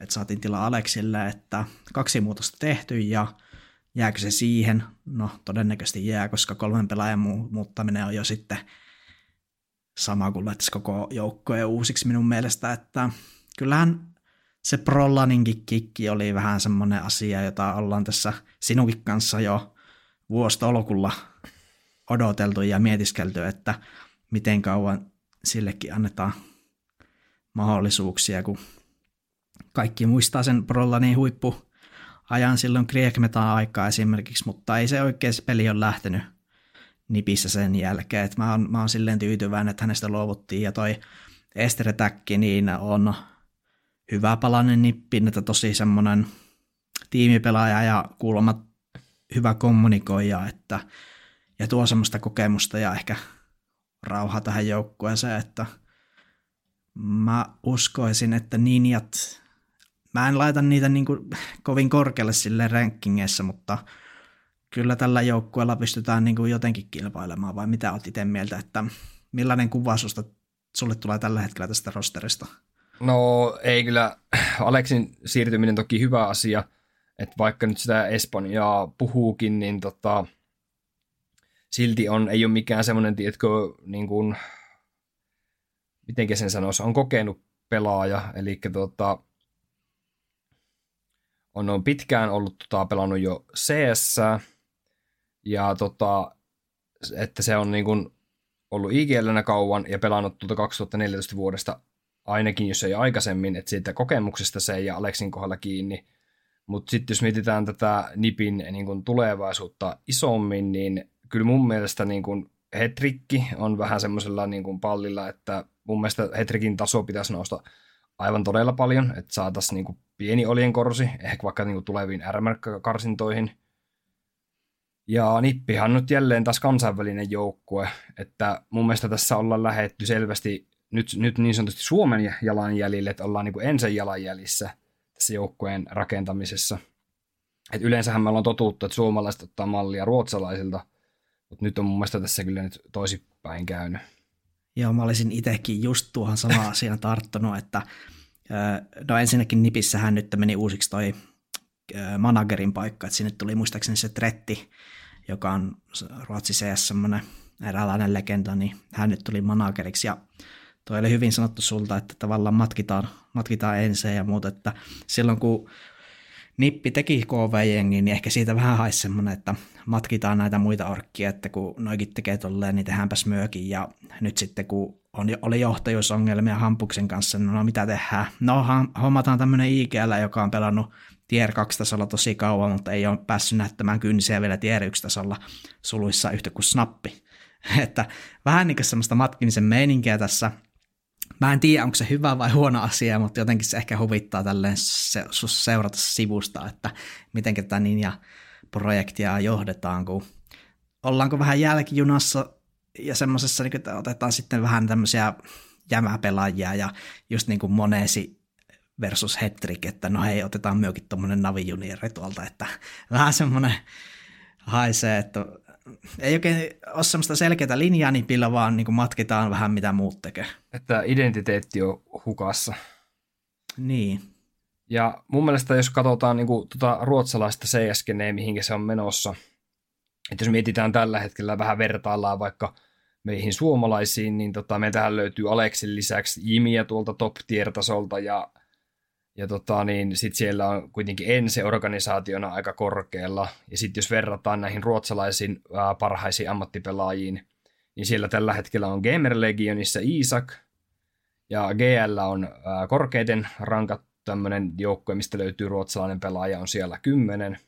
että saatiin tila Aleksille, että kaksi muutosta tehty ja jääkö se siihen? No todennäköisesti jää, koska kolmen pelaajan muuttaminen on jo sitten sama kuin laittaisi koko joukkojen uusiksi minun mielestä, että kyllähän se Prollaninkin kikki oli vähän semmoinen asia, jota ollaan tässä sinunkin kanssa jo vuostolkulla odoteltu ja mietiskelty, että miten kauan sillekin annetaan mahdollisuuksia, kun kaikki muistaa sen Prollanin huippu ajan silloin Kriegmetan aikaa esimerkiksi, mutta ei se oikein se peli ole lähtenyt nipissä sen jälkeen. Et mä, oon, mä oon silleen tyytyväinen, että hänestä luovuttiin ja toi Esteretäkki niin on hyvä palanen nippi, että tosi semmoinen tiimipelaaja ja kuulemma hyvä kommunikoija, että, ja tuo semmoista kokemusta ja ehkä rauhaa tähän joukkueeseen, että mä uskoisin, että ninjat, mä en laita niitä niin kuin kovin korkealle sille rankingeissa, mutta kyllä tällä joukkueella pystytään niin kuin jotenkin kilpailemaan, vai mitä olet itse mieltä, että millainen kuva susta sulle tulee tällä hetkellä tästä rosterista? No ei kyllä, Aleksin siirtyminen toki hyvä asia, että vaikka nyt sitä Espanjaa puhuukin, niin tota, silti on, ei ole mikään semmoinen, tiedätkö, niin kuin, miten sen sanoisi, on kokenut pelaaja, eli tota, on, on pitkään ollut tota, pelannut jo CS, ja tota, että se on niin kuin ollut IGLnä kauan ja pelannut tuota 2014 vuodesta ainakin, jos ei aikaisemmin, että siitä kokemuksesta se ja Aleksin kohdalla kiinni. Mutta sitten jos mietitään tätä NIPin niin kun tulevaisuutta isommin, niin kyllä mun mielestä niin kun Hetrikki on vähän semmoisella niin kun pallilla, että mun mielestä Hetrikin taso pitäisi nousta aivan todella paljon, että saataisiin niin pieni oljenkorsi, ehkä vaikka niin tuleviin RMR-karsintoihin. Ja Nippihan nyt jälleen taas kansainvälinen joukkue, että mun mielestä tässä ollaan lähetty selvästi nyt, nyt niin sanotusti Suomen jalanjäljille, että ollaan niin ensin jalanjäljissä tässä joukkueen rakentamisessa. Et yleensähän me ollaan totuttu, että suomalaiset ottaa mallia ruotsalaisilta, mutta nyt on mun mielestä tässä kyllä nyt toisipäin käynyt. Joo, mä olisin itsekin just tuohon samaan asiaan tarttunut, että no ensinnäkin Nipissähän nyt meni uusiksi toi managerin paikka, että sinne tuli muistaakseni se Tretti, joka on Ruotsi CS semmoinen eräänlainen legenda, niin hän nyt tuli manageriksi ja Toi oli hyvin sanottu sulta, että tavallaan matkitaan, matkitaan ensin ja muuta, että silloin kun Nippi teki KV-jengi, niin ehkä siitä vähän haisi semmoinen, että matkitaan näitä muita orkkia, että kun noikin tekee tolleen, niin tehdäänpäs myökin. Ja nyt sitten kun on, oli johtajuusongelmia Hampuksen kanssa, niin no mitä tehdään? No hommataan tämmöinen IGL, joka on pelannut tier 2 tasolla tosi kauan, mutta ei ole päässyt näyttämään kynsiä vielä tier 1 tasolla suluissa yhtä kuin snappi. Että vähän niin kuin semmoista matkimisen meininkiä tässä – Mä en tiedä, onko se hyvä vai huono asia, mutta jotenkin se ehkä huvittaa tälleen se, seurata sivusta, että miten tätä Ninja-projektia johdetaan, kun ollaanko vähän jälkijunassa ja semmoisessa, niin että otetaan sitten vähän tämmöisiä jämäpelaajia ja just niin kuin Monesi versus Hetrik, että no hei, otetaan myöskin tuommoinen Navi Juniori tuolta, että vähän semmoinen haisee, että ei oikein ole semmoista selkeää linjaa nipillä, vaan niin kuin matkitaan vähän mitä muut tekee. Että identiteetti on hukassa. Niin. Ja mun mielestä jos katsotaan niin kuin, tuota ruotsalaista cs mihinkä se on menossa, että jos mietitään tällä hetkellä vähän vertaillaan vaikka meihin suomalaisiin, niin tota, meiltähän löytyy Aleksin lisäksi Jimiä tuolta top tier-tasolta ja ja tota, niin sit siellä on kuitenkin Ense-organisaationa aika korkealla. Ja sitten jos verrataan näihin ruotsalaisiin ää, parhaisiin ammattipelaajiin, niin siellä tällä hetkellä on Gamer Legionissa Isak, ja GL on ää, korkeiten rankat tämmöinen joukkue, mistä löytyy ruotsalainen pelaaja, on siellä kymmenen.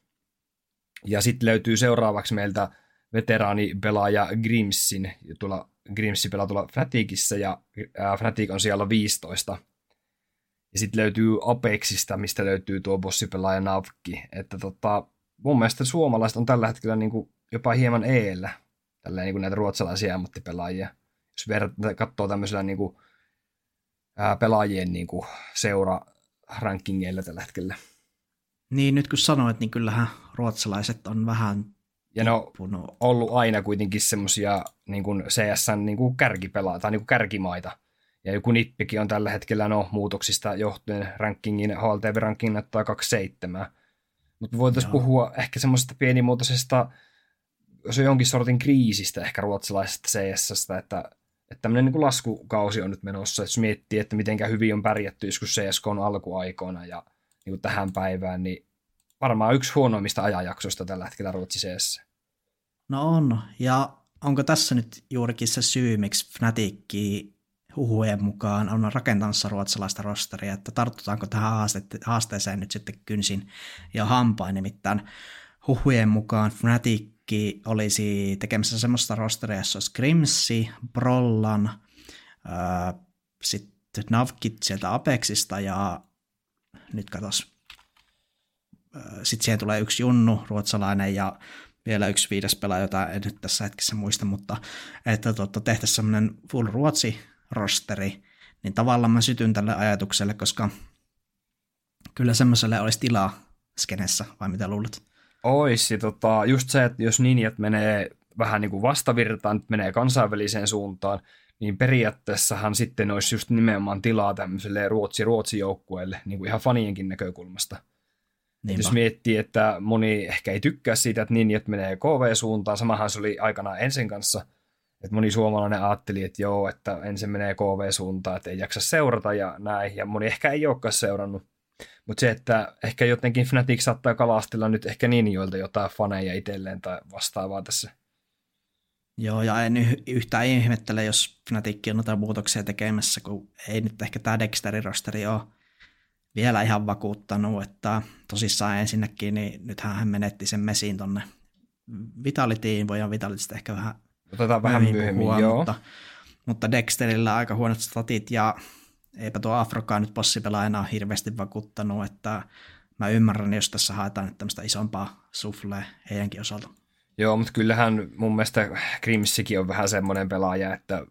Ja sitten löytyy seuraavaksi meiltä veteraanipelaaja Grimsin, tuolla Grimsi pelaa tuolla Fnaticissa, ja ää, Fnatic on siellä 15 ja sitten löytyy Apexista, mistä löytyy tuo bossipelaaja Navki. Että tota, mun mielestä suomalaiset on tällä hetkellä niin kuin jopa hieman eellä tällä niin kuin näitä ruotsalaisia ammattipelaajia. Jos ver- katsoo tämmöisellä niin kuin, ää, pelaajien niin kuin seura rankingeilla tällä hetkellä. Niin, nyt kun sanoit, niin kyllähän ruotsalaiset on vähän Ja ne on ollut aina kuitenkin semmoisia niin CSN niin kuin kärkipelaa tai niin kuin kärkimaita. Ja joku nippikin on tällä hetkellä no, muutoksista johtuen rankingin, HLTV-ranking näyttää 27. Mutta voitaisiin puhua ehkä semmoisesta pienimuotoisesta, jos on jonkin sortin kriisistä ehkä ruotsalaisesta cs että, että tämmöinen niin laskukausi on nyt menossa, jos miettii, että miten hyvin on pärjätty joskus CSK on alkuaikoina ja niin kuin tähän päivään, niin varmaan yksi huonoimmista ajanjaksoista tällä hetkellä Ruotsi CS. No on, ja onko tässä nyt juurikin se syy, miksi Fnaticki huhujen mukaan on rakentamassa ruotsalaista rosteria, että tartutaanko tähän haasteeseen nyt sitten kynsin ja hampain, nimittäin huhujen mukaan Fnaticki olisi tekemässä semmoista rosteria, jossa olisi Grimsi, Brollan, sitten Navkit sieltä Apexista ja nyt katos, sitten siihen tulee yksi junnu, ruotsalainen ja vielä yksi viides pelaaja, jota en nyt tässä hetkessä muista, mutta että tuota, tehtäisiin semmoinen full ruotsi rosteri, niin tavallaan mä sytyn tälle ajatukselle, koska kyllä semmoiselle olisi tilaa skenessä, vai mitä luulet? Oisi, tota, just se, että jos ninjat menee vähän niin kuin vastavirtaan, nyt menee kansainväliseen suuntaan, niin periaatteessahan sitten olisi just nimenomaan tilaa tämmöiselle Ruotsi-Ruotsi-joukkueelle, niin kuin ihan fanienkin näkökulmasta. Jos miettii, että moni ehkä ei tykkää siitä, että ninjat menee KV-suuntaan, samahan se oli aikanaan ensin kanssa – että moni suomalainen ajatteli, että joo, että ensin menee KV-suuntaan, että ei jaksa seurata ja näin, ja moni ehkä ei olekaan seurannut. Mutta se, että ehkä jotenkin Fnatic saattaa kalastella nyt ehkä Ninjoilta jotain faneja itselleen tai vastaavaa tässä. Joo, ja en yhtään ihmettele, jos Fnatic on noita muutoksia tekemässä, kun ei nyt ehkä tämä Dexterin rosteri ole vielä ihan vakuuttanut, että tosissaan ensinnäkin, niin nythän hän menetti sen mesiin tonne Vitalitiin, voidaan Vitalitista ehkä vähän Otetaan vähän myöhemmin, puhua, joo. Mutta, mutta Dexterillä aika huonot statit ja eipä tuo Afrokaan nyt bossipelaajana ole hirveästi vakuuttanut, että mä ymmärrän, jos tässä haetaan nyt tämmöistä isompaa suflea heidänkin osalta. Joo, mutta kyllähän mun mielestä Grimsikin on vähän semmoinen pelaaja, että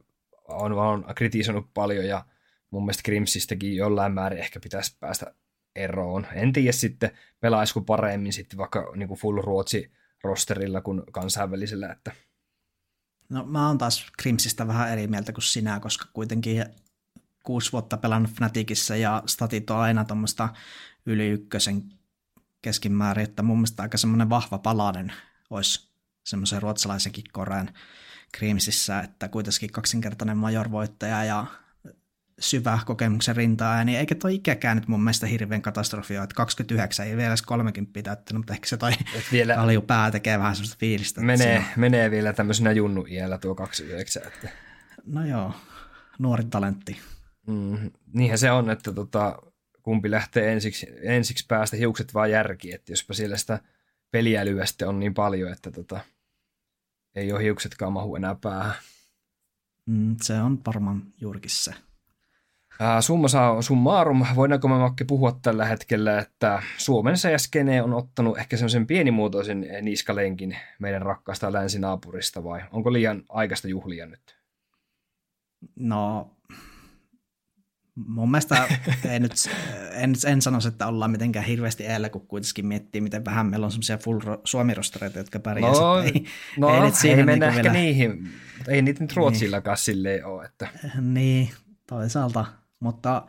on, on kritisoinut paljon ja mun mielestä Grimsistäkin jollain määrin ehkä pitäisi päästä eroon. En tiedä sitten, pelaisiko paremmin sitten vaikka niin kuin full Ruotsi rosterilla kuin kansainvälisellä, että – No mä oon taas Crimsistä vähän eri mieltä kuin sinä, koska kuitenkin kuusi vuotta pelannut Fnaticissa ja statit on aina tuommoista yli ykkösen keskimäärin, että mun mielestä aika semmoinen vahva palanen olisi semmoisen ruotsalaisenkin koreen Crimsissä, että kuitenkin kaksinkertainen major-voittaja ja syvä kokemuksen rintaa, niin eikä toi ikäkään nyt mun mielestä hirveän katastrofia, että 29 ei vielä edes 30 täyttänyt, mutta ehkä se toi vielä kalju pää tekee vähän sellaista fiilistä. Menee, menee vielä tämmöisenä junnu iällä tuo 29. Että... No joo, nuori talentti. Mm, niinhän se on, että tota, kumpi lähtee ensiksi, ensiksi päästä hiukset vaan järki, että jospa siellä sitä peliälyä sitten on niin paljon, että tota, ei ole hiuksetkaan mahu enää päähän. Mm, se on varmaan juurikin se. Summa saa summarum, voidaanko me Makke puhua tällä hetkellä, että Suomen CS-skene on ottanut ehkä semmoisen pienimuotoisen niskalenkin meidän rakkaasta länsinaapurista vai onko liian aikaista juhlia nyt? No, mun mielestä ei nyt, en, en sanoisi, että ollaan mitenkään hirveästi eellä, kun kuitenkin miettii, miten vähän meillä on semmoisia full suomi jotka pärjää. No, ei, no, ei, nyt ei mennä niin ehkä vielä... niihin, mutta ei niitä nyt Ruotsillakaan niin. silleen ole. Että... Niin, toisaalta mutta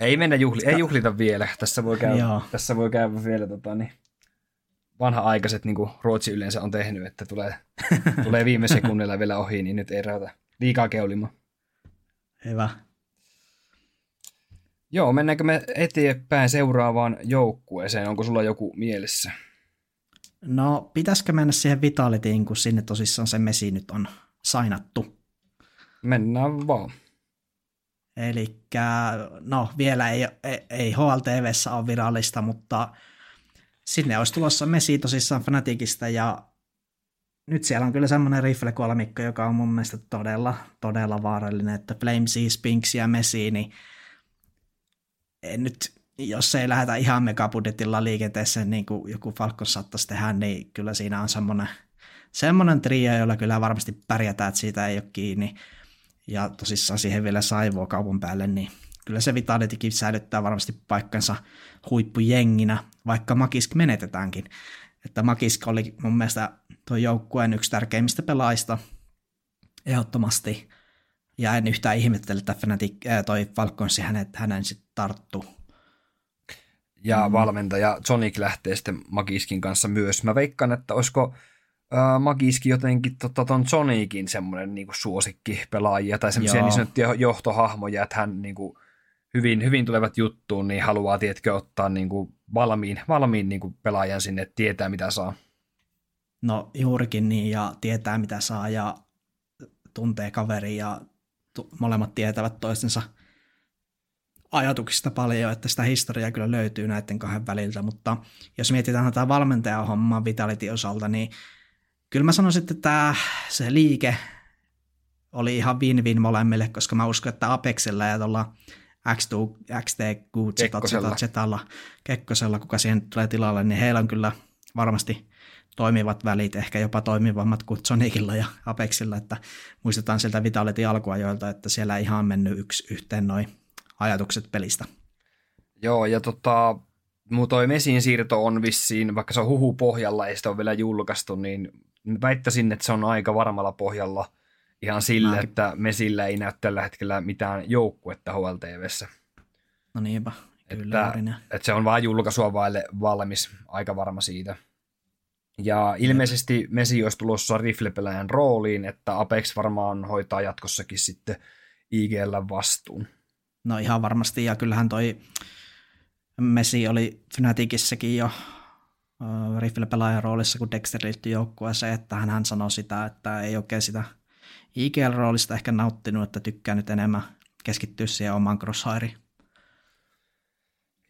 ei mennä juhli, ei juhlita vielä. Tässä voi käydä, tässä voi käydä vielä tota, niin, vanha-aikaiset, niin kuin Ruotsi yleensä on tehnyt, että tulee, tulee viime sekunnilla vielä ohi, niin nyt ei rauta liikaa keulima. Hyvä. Joo, mennäänkö me eteenpäin seuraavaan joukkueeseen? Onko sulla joku mielessä? No, pitäisikö mennä siihen Vitalitiin, kun sinne tosissaan se mesi nyt on sainattu? Mennään vaan. Eli no vielä ei, ei, ei HLTVssä ole virallista, mutta sinne olisi tulossa Messi tosissaan Fanaticista ja nyt siellä on kyllä semmoinen rifle-kolmikko, joka on mun mielestä todella, todella vaarallinen, että Flamesy, Spinks ja Messi, niin en nyt, jos ei lähdetä ihan megabudjetilla liikenteeseen, niin kuin joku Falcon saattaisi tehdä, niin kyllä siinä on semmoinen, semmoinen trio, jolla kyllä varmasti pärjätään, että siitä ei ole kiinni ja tosissaan siihen vielä saivoa kaupan päälle, niin kyllä se Vitalitikin säilyttää varmasti paikkansa huippujenginä, vaikka Makisk menetetäänkin. että Makiska oli mun mielestä tuo joukkueen yksi tärkeimmistä pelaajista ehdottomasti. Ja en yhtään ihmettele, että Fnatic, toi Falconsi hänet, hänen sitten tarttu. Ja valmentaja Sonic lähtee sitten Magiskin kanssa myös. Mä veikkaan, että olisiko äh, Magiski jotenkin tota, ton Sonicin semmoinen niinku suosikki pelaajia tai semmoisia niin sanottuja johtohahmoja, että hän niinku, hyvin, hyvin tulevat juttuun, niin haluaa, tietkö, ottaa niinku valmiin, valmiin niinku pelaajan sinne, että tietää mitä saa. No juurikin niin, ja tietää mitä saa, ja tuntee kaveri, ja molemmat tietävät toistensa ajatuksista paljon, että sitä historiaa kyllä löytyy näiden kahden väliltä, mutta jos mietitään tätä valmentajahommaa Vitality osalta, niin kyllä mä sanoisin, että tämä, se liike oli ihan win-win molemmille, koska mä uskon, että Apexilla ja tuolla X2, XT Kekkosella. Zetalla, Kekkosella, kuka siihen tulee tilalle, niin heillä on kyllä varmasti toimivat välit, ehkä jopa toimivammat kuin Sonicilla ja Apexilla, että muistetaan sieltä Vitality alkuajoilta, että siellä ei ihan mennyt yksi yhteen noin ajatukset pelistä. Joo, ja tota, toi Mesin siirto on vissiin, vaikka se on huhu pohjalla ja sitä on vielä julkaistu, niin väittäisin, että se on aika varmalla pohjalla ihan sille, Mäkin. että Mesillä ei näy tällä hetkellä mitään joukkuetta HLTVssä. No niinpä, kyllä. Että, että se on vain julkaisua vaille valmis, aika varma siitä. Ja ilmeisesti Mesi olisi tulossa riflepelaajan rooliin, että Apex varmaan hoitaa jatkossakin sitten IGL vastuun. No ihan varmasti, ja kyllähän toi Messi oli Fnaticissäkin jo uh, riflepelaajan roolissa, kun Dexter liittyi joukkueeseen, että hän, hän sanoi sitä, että ei oikein sitä IGL-roolista ehkä nauttinut, että tykkää nyt enemmän keskittyä siihen omaan crosshairiin.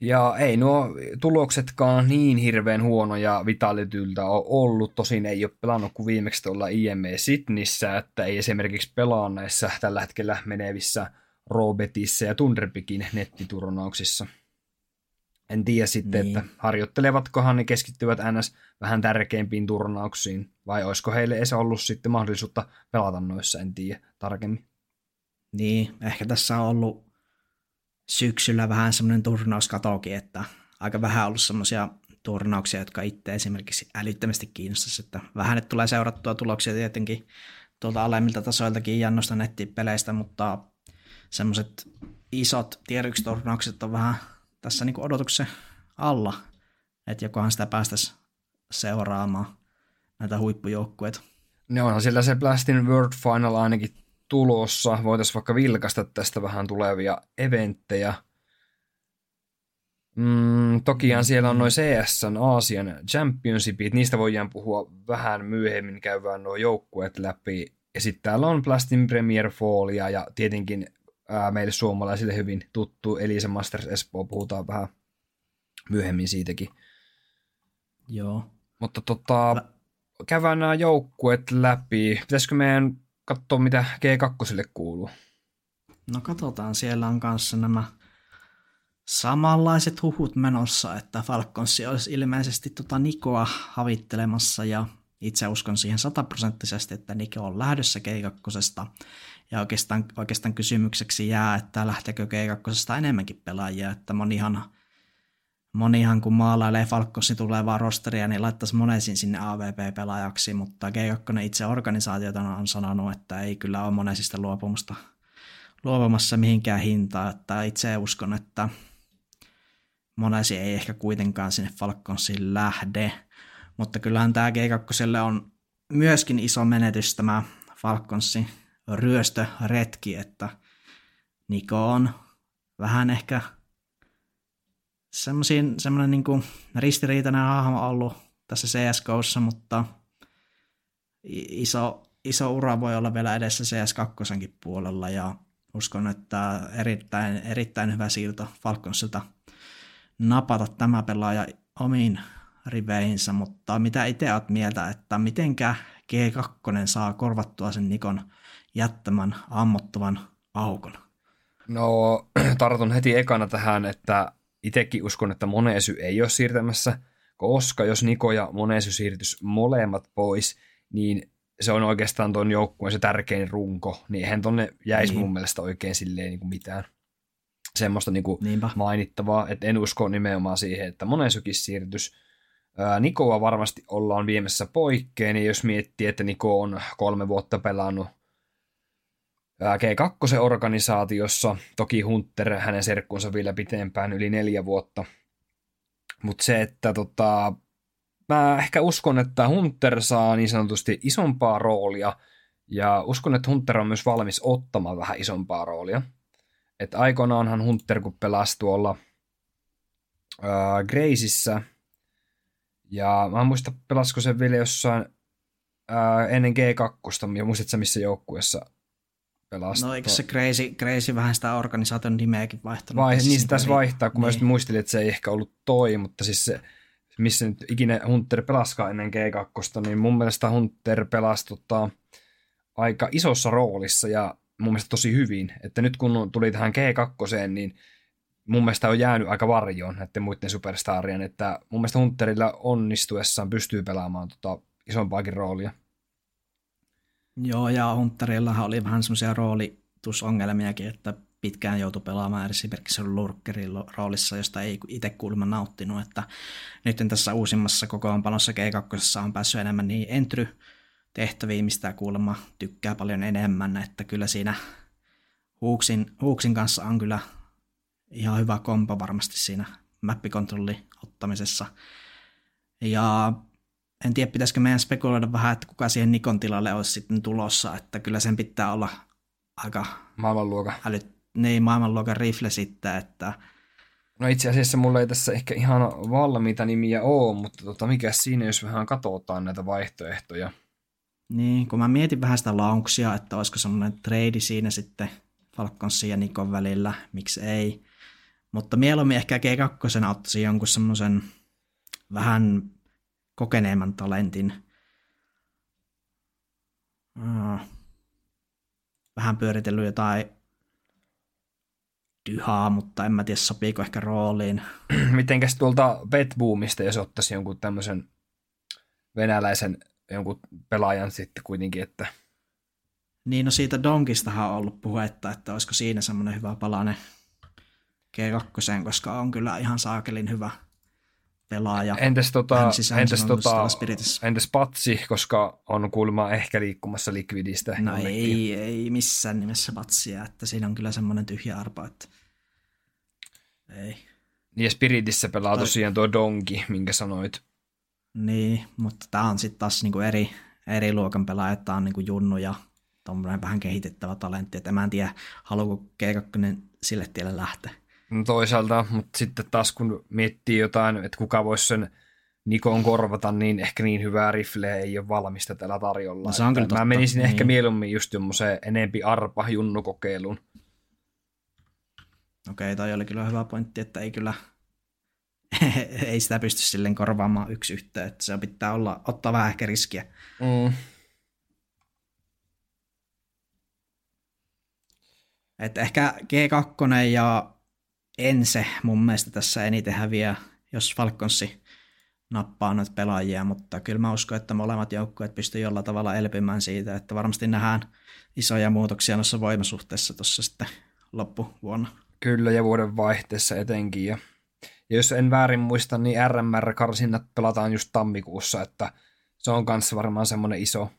Ja ei nuo tuloksetkaan niin hirveän huonoja Vitalityltä ole ollut. Tosin ei ole pelannut kuin viimeksi tuolla IME Sydneyssä, että ei esimerkiksi pelaa näissä tällä hetkellä menevissä Robetissa ja Tunderpikin nettiturnauksissa. En tiedä sitten, niin. että harjoittelevatkohan ne keskittyvät NS vähän tärkeimpiin turnauksiin, vai olisiko heille edes ollut sitten mahdollisuutta pelata noissa, en tiedä tarkemmin. Niin, ehkä tässä on ollut syksyllä vähän semmoinen turnauskatokin, että aika vähän ollut semmoisia turnauksia, jotka itse esimerkiksi älyttömästi kiinnostaisi, että vähän nyt tulee seurattua tuloksia tietenkin tuolta alemmilta tasoiltakin ja noista nettipeleistä, mutta semmoiset isot tier turnaukset on vähän tässä niin odotuksen alla, että jokohan sitä päästäisiin seuraamaan näitä huippujoukkueita. Ne onhan sillä se Blastin World Final ainakin tulossa. Voitaisiin vaikka vilkasta tästä vähän tulevia eventtejä. Mm, tokihan siellä on noin CS Aasian Championshipit, niistä voidaan puhua vähän myöhemmin, käydään nuo joukkueet läpi. Ja sitten täällä on Plastin Premier Fallia ja tietenkin ää, meille suomalaisille hyvin tuttu Elisa Masters Espoo, puhutaan vähän myöhemmin siitäkin. Joo. Mutta tota, Älä... käydään nämä joukkueet läpi. Pitäisikö meidän katsoa, mitä G2 kuuluu? No katsotaan, siellä on kanssa nämä samanlaiset huhut menossa, että Falconsi olisi ilmeisesti tota Nikoa havittelemassa ja itse uskon siihen sataprosenttisesti, että Niko on lähdössä G2. Ja oikeastaan, oikeastaan kysymykseksi jää, että lähteekö G2 enemmänkin pelaajia, että monihan, monihan kun maalailee Falcossin tulevaa rosteria, niin laittaisi monesin sinne AVP-pelaajaksi, mutta G2 itse organisaatiota on sanonut, että ei kyllä ole monesista luopumusta luopumassa mihinkään hintaan, että itse uskon, että monesi ei ehkä kuitenkaan sinne Falconsiin lähde, mutta kyllähän tämä G2 on myöskin iso menetys tämä Falconsin ryöstöretki, että Niko on vähän ehkä semmoinen niin ristiriitainen hahmo ollut tässä CSGOssa, mutta iso, iso ura voi olla vielä edessä CS2 puolella ja uskon, että erittäin, erittäin hyvä siirto Falconsilta napata tämä pelaaja omiin riveihinsä, mutta mitä itse olet mieltä, että mitenkä G2 saa korvattua sen Nikon jättämän ammottavan aukon? No, tartun heti ekana tähän, että itsekin uskon, että Monesy ei ole siirtämässä, koska jos Niko ja Monesy siirtys molemmat pois, niin se on oikeastaan tuon joukkueen se tärkein runko, niin eihän tonne jäisi niin. mun mielestä oikein silleen niin kuin mitään semmoista niin kuin mainittavaa, että en usko nimenomaan siihen, että Monesykin siirtys. Nikoa varmasti ollaan viemässä poikkeen, ja jos miettii, että Niko on kolme vuotta pelannut G2-organisaatiossa, toki Hunter hänen serkkunsa vielä pitempään, yli neljä vuotta. Mutta se, että tota, mä ehkä uskon, että Hunter saa niin sanotusti isompaa roolia, ja uskon, että Hunter on myös valmis ottamaan vähän isompaa roolia. Että aikoinaanhan Hunter, kun pelasi tuolla Graceissa, ja mä en muista, pelasko se vielä jossain ää, ennen G2, ja muistatko missä joukkueessa pelasi? No eikö se Crazy, Crazy vähän sitä organisaation nimeäkin vaihtanut? Vai, niin se tässä vaihtaa, kun niin. mä muistelin, että se ei ehkä ollut toi, mutta siis se, missä nyt ikinä Hunter pelaskaa ennen G2, niin mun mielestä Hunter pelasi tota, aika isossa roolissa ja mun mielestä tosi hyvin. Että nyt kun tuli tähän G2, niin mun mielestä on jäänyt aika varjoon näiden muiden superstarien, että mun mielestä Hunterilla onnistuessaan pystyy pelaamaan tota isompaakin roolia. Joo, ja Hunterillahan oli vähän semmoisia roolitusongelmiakin, että pitkään joutui pelaamaan esimerkiksi lurkkerin roolissa, josta ei itse kuulemma nauttinut, että nyt tässä uusimmassa kokoonpanossa G2 on päässyt enemmän niin entry tehtäviin, mistä kuulemma tykkää paljon enemmän, että kyllä siinä Huuksin, Huuksin kanssa on kyllä ihan hyvä kompo varmasti siinä mappikontrolli ottamisessa. Ja en tiedä, pitäisikö meidän spekuloida vähän, että kuka siihen Nikon tilalle olisi sitten tulossa, että kyllä sen pitää olla aika... Maailmanluokan. Älyt, niin, maailmanluokan rifle sitten, että... No itse asiassa mulla ei tässä ehkä ihan valmiita nimiä ole, mutta tota, mikä siinä, jos vähän katsotaan näitä vaihtoehtoja. Niin, kun mä mietin vähän sitä launksia, että olisiko semmoinen trade siinä sitten Falconsin ja Nikon välillä, miksi ei. Mutta mieluummin ehkä G2 ottaisi jonkun semmoisen vähän kokeneemman talentin. Vähän pyöritellyt jotain tyhaa, mutta en mä tiedä sopiiko ehkä rooliin. Mitenkäs tuolta Betboomista, jos ottaisi jonkun tämmöisen venäläisen jonkun pelaajan sitten kuitenkin, että... Niin, no siitä Donkistahan on ollut puhetta, että olisiko siinä semmoinen hyvä palane G2, koska on kyllä ihan saakelin hyvä pelaaja. Entäs, tota, entäs, tota, entäs Patsi, koska on kuulemma ehkä liikkumassa Liquidistä? No ei, ei missään nimessä Patsia, että siinä on kyllä semmoinen tyhjä arpa, että ei. Niin ja Spiritissä pelaa Toi... tosiaan tuo Donki, minkä sanoit. Niin, mutta tämä on sitten taas niinku eri, eri luokan pelaaja, tämä on niinku Junnu ja tuommoinen vähän kehitettävä talentti, että mä en tiedä, haluuko G2 sille tielle lähteä. No toisaalta, mutta sitten taas kun miettii jotain, että kuka voisi sen Nikon korvata, niin ehkä niin hyvää rifleä ei ole valmista täällä tarjolla. No, se on kyllä totta. Mä menisin niin. ehkä mieluummin just jommoseen enempi arpa junnukokeilun. Okei, toi oli kyllä hyvä pointti, että ei kyllä ei sitä pysty silleen korvaamaan yksi yhteen, että se pitää olla, ottaa vähän ehkä riskiä. Mm. Et ehkä G2 ja Ense mun mielestä tässä eniten häviää, jos Falconsi nappaa noita pelaajia, mutta kyllä mä uskon, että molemmat joukkueet pystyy jollain tavalla elpymään siitä, että varmasti nähdään isoja muutoksia noissa voimasuhteissa tuossa sitten loppuvuonna. Kyllä, ja vuoden vaihteessa etenkin. Ja, ja jos en väärin muista, niin RMR-karsinnat pelataan just tammikuussa, että se on kanssa varmaan semmoinen iso,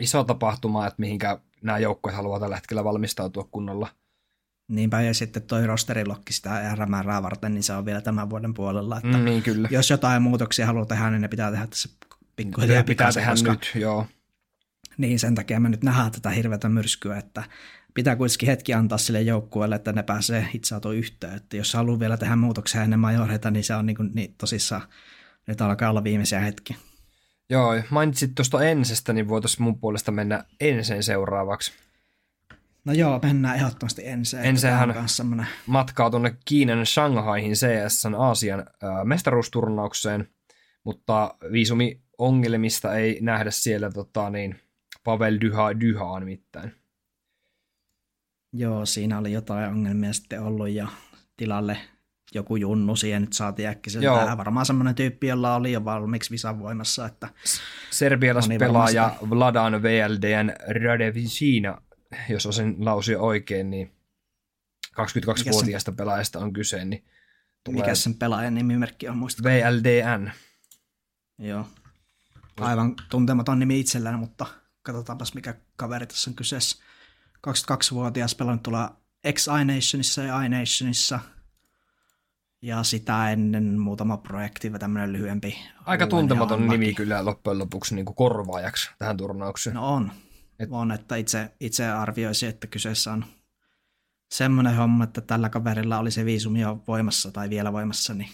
iso tapahtuma, että mihinkä nämä joukkueet haluavat tällä hetkellä valmistautua kunnolla – Niinpä, ja sitten toi rosterilokki sitä RMR varten, niin se on vielä tämän vuoden puolella. Että mm, niin, kyllä. Jos jotain muutoksia haluaa tehdä, niin ne pitää tehdä tässä pikkuhiljaa pitää tehdä koska, nyt, joo. Niin, sen takia me nyt nähdään tätä hirveätä myrskyä, että pitää kuitenkin hetki antaa sille joukkueelle, että ne pääsee hitsautua yhteen. Että jos haluaa vielä tehdä muutoksia ennen majoreita, niin se on niin, kuin, niin tosissaan, nyt alkaa olla viimeisiä hetkiä. Joo, mainitsit tuosta ensestä, niin voitaisiin mun puolesta mennä enseen seuraavaksi. No joo, mennään ehdottomasti ensin. Ensehän semmoinen... matkaa tuonne Kiinan Shanghaihin CSN Aasian äh, mestaruusturnaukseen, mutta viisumi ongelmista ei nähdä siellä tota, niin, Pavel Dyha Dyhaa nimittäin. Joo, siinä oli jotain ongelmia sitten ollut ja tilalle joku junnu siihen nyt saatiin äkkiseltään. Varmaan semmoinen tyyppi, jolla oli jo valmiiksi visan voimassa. Että Serbialaispelaaja Vladan VLDn Radevicina jos sen lausuja oikein, niin 22-vuotiaasta pelaajasta on kyse, niin tulee... Mikä sen pelaajan nimimerkki on, muistatko? VLDN. Joo. Aivan tuntematon nimi itsellään, mutta katsotaanpas mikä kaveri tässä on kyseessä. 22-vuotias pelannut tuolla X iNationissa ja iNationissa. Ja sitä ennen muutama projekti, tämmöinen lyhyempi. Aika tuntematon nimi kyllä loppujen lopuksi niin kuin korvaajaksi tähän turnaukseen. No on. Et... On, että itse, itse arvioisin, että kyseessä on semmoinen homma, että tällä kaverilla oli se viisumi jo voimassa tai vielä voimassa, niin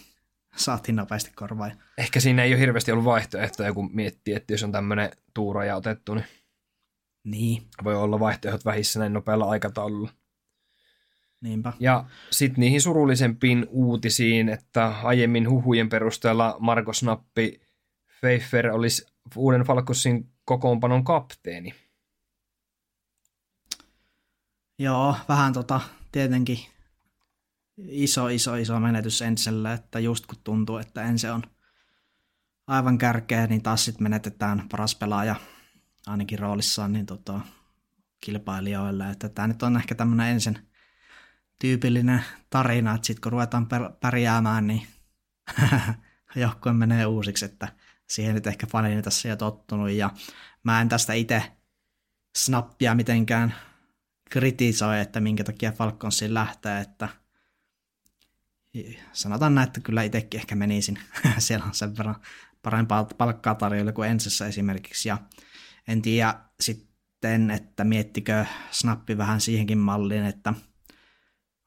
saatiin nopeasti korvaa. Ehkä siinä ei ole hirveästi ollut vaihtoehtoja, kun miettii, että jos on tämmöinen tuuraja otettu, niin, niin. voi olla vaihtoehdot vähissä näin nopealla aikataululla. Niinpä. Ja sitten niihin surullisempiin uutisiin, että aiemmin huhujen perusteella Marko Snappi Pfeiffer olisi uuden Falkosin kokoonpanon kapteeni. Joo, vähän tota, tietenkin iso, iso, iso menetys Enselle, että just kun tuntuu, että Ense on aivan kärkeä, niin taas sitten menetetään paras pelaaja ainakin roolissaan niin tota, kilpailijoille. Että tämä nyt on ehkä tämmöinen Ensen tyypillinen tarina, että sitten kun ruvetaan pärjäämään, niin joukkue menee uusiksi, että siihen nyt ehkä fani tässä jo tottunut, ja mä en tästä itse snappia mitenkään kritisoi, että minkä takia Falconsin lähtee, että sanotaan näin, että kyllä itsekin ehkä menisin. Siellä on sen verran parempaa palkkaa tarjolla kuin ensessä esimerkiksi. Ja en tiedä sitten, että miettikö Snappi vähän siihenkin malliin, että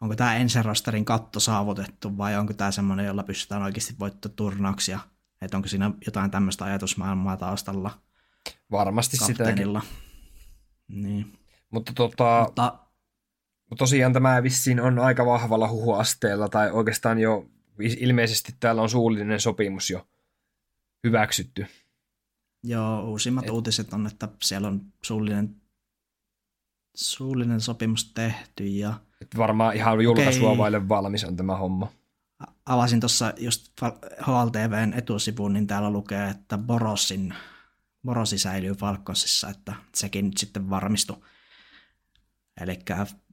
onko tämä ensin rosterin katto saavutettu vai onko tämä semmoinen, jolla pystytään oikeasti voittaa turnauksia. Että onko siinä jotain tämmöistä ajatusmaailmaa taustalla. Varmasti sitäkin. Niin. Mutta, tota, Mutta tosiaan tämä vissiin on aika vahvalla huhuasteella, tai oikeastaan jo ilmeisesti täällä on suullinen sopimus jo hyväksytty. Joo, uusimmat Et, uutiset on, että siellä on suullinen, suullinen sopimus tehty. Ja... Et varmaan ihan julkaisua okay. vaille valmis on tämä homma. Avasin tuossa just HLTVn etusivuun, niin täällä lukee, että Borosin, Borosi säilyy Falconsissa, että sekin nyt sitten varmistui Eli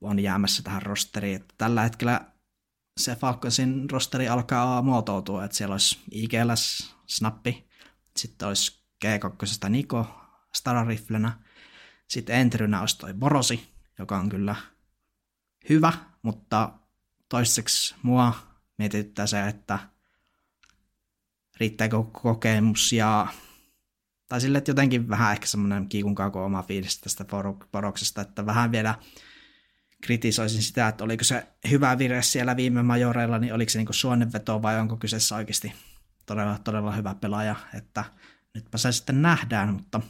on jäämässä tähän rosteriin. Tällä hetkellä se Falconsin rosteri alkaa muotoutua, että siellä olisi IGLS, Snappi, sitten olisi G2 Niko Starariflenä, sitten entrynä olisi toi Borosi, joka on kyllä hyvä, mutta toiseksi mua mietityttää se, että riittääkö kokemus ja tai sille, että jotenkin vähän ehkä semmoinen kiikun kako oma fiilis tästä poroksesta, että vähän vielä kritisoisin sitä, että oliko se hyvä vire siellä viime majoreilla, niin oliko se niin suonenveto vai onko kyseessä oikeasti todella, todella hyvä pelaaja, että nytpä se sitten nähdään, mutta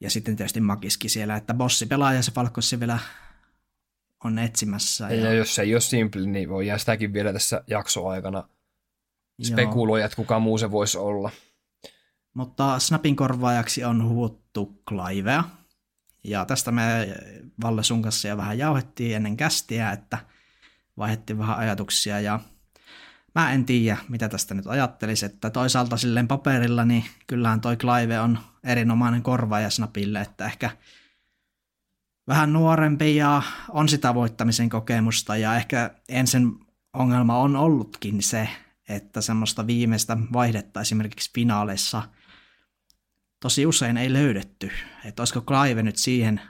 ja sitten tietysti Makiski siellä, että bossi pelaaja se Falkossi vielä on etsimässä. Ja, ja jos se ei ole simple, niin voi jää sitäkin vielä tässä jaksoaikana spekuloida, että kuka muu se voisi olla. Mutta Snapin korvaajaksi on huuttu Clivea. Ja tästä me Valle sun kanssa jo vähän jauhettiin ennen kästiä, että vaihdettiin vähän ajatuksia ja mä en tiedä, mitä tästä nyt ajattelisi, että toisaalta silleen paperilla, niin kyllähän toi Clive on erinomainen korvaaja Snapille, että ehkä vähän nuorempi ja on sitä voittamisen kokemusta ja ehkä ensin ongelma on ollutkin se, että semmoista viimeistä vaihdetta esimerkiksi finaaleissa – tosi usein ei löydetty. Että olisiko Clive nyt siihen,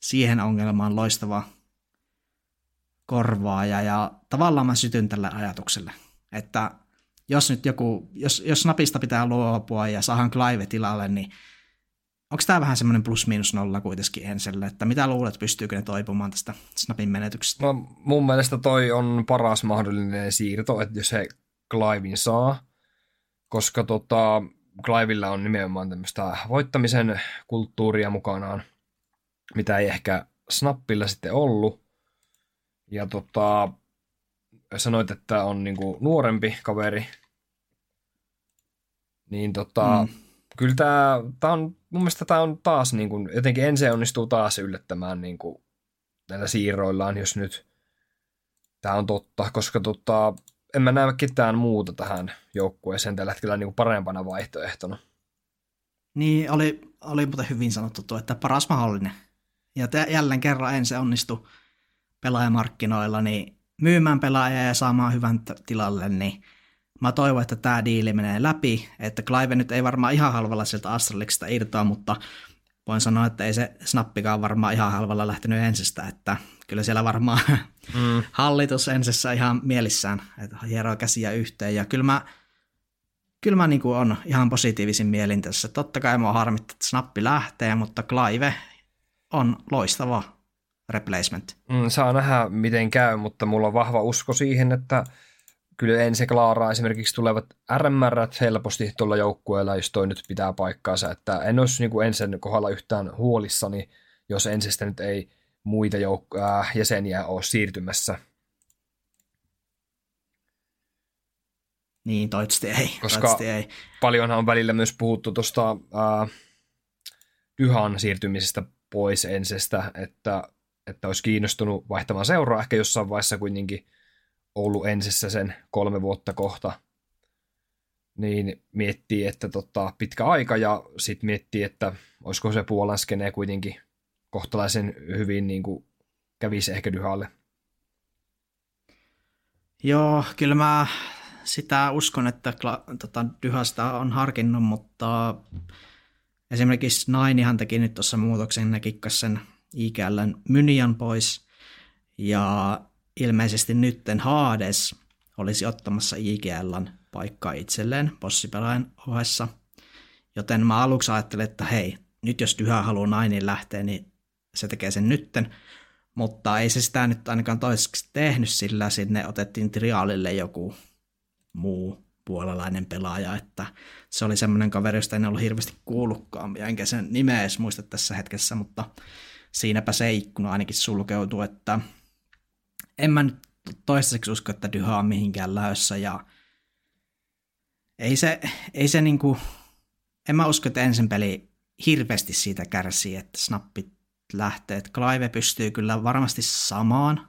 siihen ongelmaan loistava korvaaja. Ja tavallaan mä sytyn tälle ajatukselle, että jos nyt joku, jos, jos Snapista pitää luopua ja saadaan Clive tilalle, niin onko tämä vähän semmoinen plus-miinus nolla kuitenkin Enselle, että mitä luulet, pystyykö ne toipumaan tästä Snapin menetyksestä? No, mun mielestä toi on paras mahdollinen siirto, että jos se Clivein saa, koska tota, Clivella on nimenomaan tämmöistä voittamisen kulttuuria mukanaan, mitä ei ehkä Snappilla sitten ollut. Ja tota, sanoit, että on niinku nuorempi kaveri, niin tota, mm. kyllä tämä, tää on, mun mielestä tämä on taas niinku, jotenkin ensin onnistuu taas yllättämään niinku, näillä siirroillaan, jos nyt tämä on totta, koska tota, en mä näe ketään muuta tähän joukkueeseen tällä hetkellä niin kuin parempana vaihtoehtona. Niin, oli, oli muuten hyvin sanottu tuo, että paras mahdollinen. Ja te, jälleen kerran en se onnistu pelaajamarkkinoilla, niin myymään pelaajia ja saamaan hyvän tilalle, niin mä toivon, että tämä diili menee läpi, että Clive nyt ei varmaan ihan halvalla sieltä Astralixista irtoa, mutta voin sanoa, että ei se snappikaan varmaan ihan halvalla lähtenyt ensistä, että kyllä siellä varmaan mm. hallitus ensessä ihan mielissään, että hieroo käsiä yhteen ja kyllä mä, kyllä mä niin kuin on ihan positiivisin mielin tässä. Totta kai mua harmittaa, että snappi lähtee, mutta Clive on loistava replacement. Mm, saa nähdä, miten käy, mutta mulla on vahva usko siihen, että kyllä ensi klaaraa esimerkiksi tulevat RMR helposti tuolla joukkueella, jos toi nyt pitää paikkaansa, että en olisi niin kuin ensin kohdalla yhtään huolissani, jos ensistä nyt ei muita jouk- äh, jäseniä ole siirtymässä. Niin, toivottavasti ei. Koska toivottavasti ei. paljonhan on välillä myös puhuttu tuosta äh, Dyhan siirtymisestä pois ensestä, että, että olisi kiinnostunut vaihtamaan seuraa ehkä jossain vaiheessa kuitenkin ollut ensissä sen kolme vuotta kohta, niin miettii, että tota, pitkä aika ja sitten miettii, että olisiko se Puolan skenee kuitenkin kohtalaisen hyvin niin kuin kävisi ehkä Dyhalle. Joo, kyllä mä sitä uskon, että tota, Dyhasta on harkinnut, mutta esimerkiksi Nainihan teki nyt tuossa muutoksen, ne sen IGLn Mynian pois, ja ilmeisesti nytten Hades olisi ottamassa IGLn paikkaa itselleen bossipelaajan ohessa. Joten mä aluksi ajattelin, että hei, nyt jos Dyha haluaa nainin lähteä, niin se tekee sen nytten. Mutta ei se sitä nyt ainakaan toiseksi tehnyt, sillä sinne otettiin triaalille joku muu puolalainen pelaaja, että se oli semmoinen kaveri, josta en ollut hirveästi kuullutkaan, enkä sen nimeä edes muista tässä hetkessä, mutta siinäpä se ikkuna ainakin sulkeutui, että en mä nyt toistaiseksi usko, että Dyha on mihinkään läössä ja ei se, ei se niinku, en mä usko, että ensin peli hirveästi siitä kärsii, että snappi lähtee. Että Clive pystyy kyllä varmasti samaan,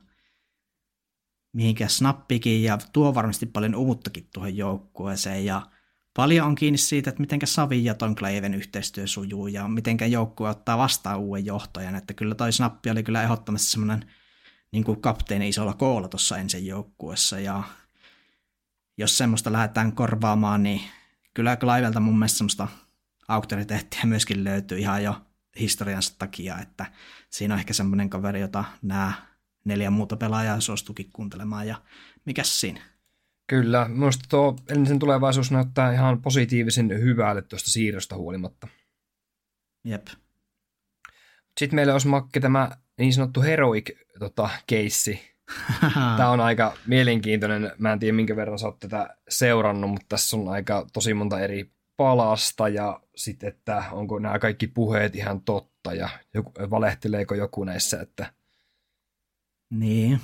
mihinkä snappikin ja tuo varmasti paljon uuttakin tuohon joukkueeseen ja paljon on kiinni siitä, että miten Savi ja Ton Claven yhteistyö sujuu ja miten joukkue ottaa vastaan uuden johtajan, että kyllä toi snappi oli kyllä ehdottomasti semmoinen niin kuin kapteeni isolla koolla tuossa ensin joukkuessa ja jos semmoista lähdetään korvaamaan, niin kyllä Cliveltä mun mielestä semmoista auktoriteettia myöskin löytyy ihan jo historiansa takia, että siinä on ehkä semmoinen kaveri, jota nämä neljä muuta pelaajaa suostukin kuuntelemaan ja mikä siinä? Kyllä, minusta tuo ensin tulevaisuus näyttää ihan positiivisen hyvälle tuosta siirrosta huolimatta. Jep. Sitten meillä olisi Makke tämä niin sanottu heroic tota, keissi. Tämä on aika mielenkiintoinen. Mä en tiedä, minkä verran sä oot tätä seurannut, mutta tässä on aika tosi monta eri palasta ja sitten, että onko nämä kaikki puheet ihan totta ja joku, valehteleeko joku näissä, että... Niin,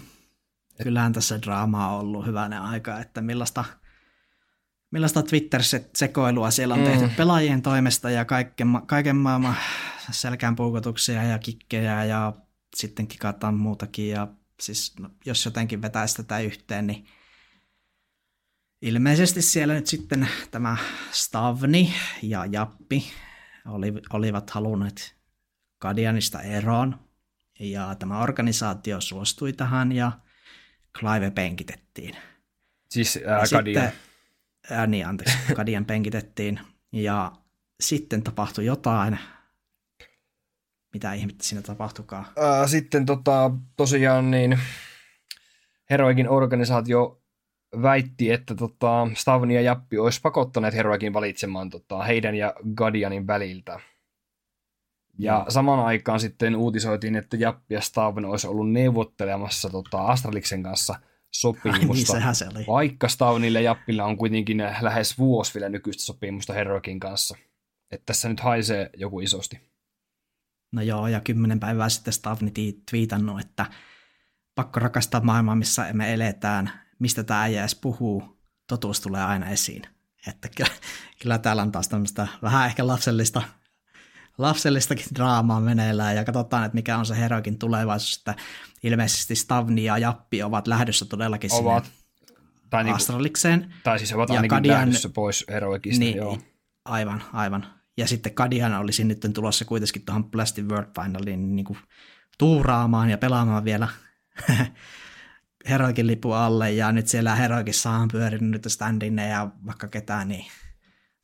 kyllähän tässä draamaa on ollut hyvänä aika, että millaista, millaista Twitter-sekoilua siellä on mm. tehty pelaajien toimesta ja kaiken, kaiken maailman selkään puukotuksia ja kikkejä ja sitten kikataan muutakin ja siis no, jos jotenkin vetäisi tätä yhteen, niin ilmeisesti siellä nyt sitten tämä Stavni ja Jappi oli, olivat halunneet Kadianista eroon ja tämä organisaatio suostui tähän ja Clive penkitettiin. Siis ää, Kadian. Sitten, ää, niin, anteeksi, Kadian penkitettiin ja sitten tapahtui jotain, mitä ihmettä siinä tapahtukaan. Ää, sitten tota, tosiaan niin Heroikin organisaatio väitti, että tota, Stavni ja Jappi olisi pakottaneet Heroikin valitsemaan tota, heidän ja Guardianin väliltä. Ja mm. samaan aikaan sitten uutisoitiin, että Jappi ja Stavn olisi ollut neuvottelemassa tota, Astraliksen kanssa sopimusta. Ai, niin, se oli. Vaikka Stavnille ja Jappilla on kuitenkin lähes vuosi vielä nykyistä sopimusta Heroikin kanssa. Että tässä nyt haisee joku isosti. No joo, ja kymmenen päivää sitten Stavni twiitannut, että pakko rakastaa maailmaa, missä me eletään, mistä tämä äijä edes puhuu, totuus tulee aina esiin. Että kyllä, kyllä täällä on taas tämmöistä vähän ehkä lapsellista, lapsellistakin draamaa meneillään, ja katsotaan, että mikä on se heroikin tulevaisuus, että ilmeisesti Stavni ja Jappi ovat lähdössä todellakin ovat. sinne tai niin Astralikseen. Tai siis ovat ainakin Kadian, lähdössä pois heroikista, niin, joo. Aivan, aivan ja sitten Kadiana olisi nyt tulossa kuitenkin tuohon Plastic World Finaliin niin kuin tuuraamaan ja pelaamaan vielä Heroikin lipu alle ja nyt siellä Heroikissa on pyörinyt nyt standinne ja vaikka ketään, niin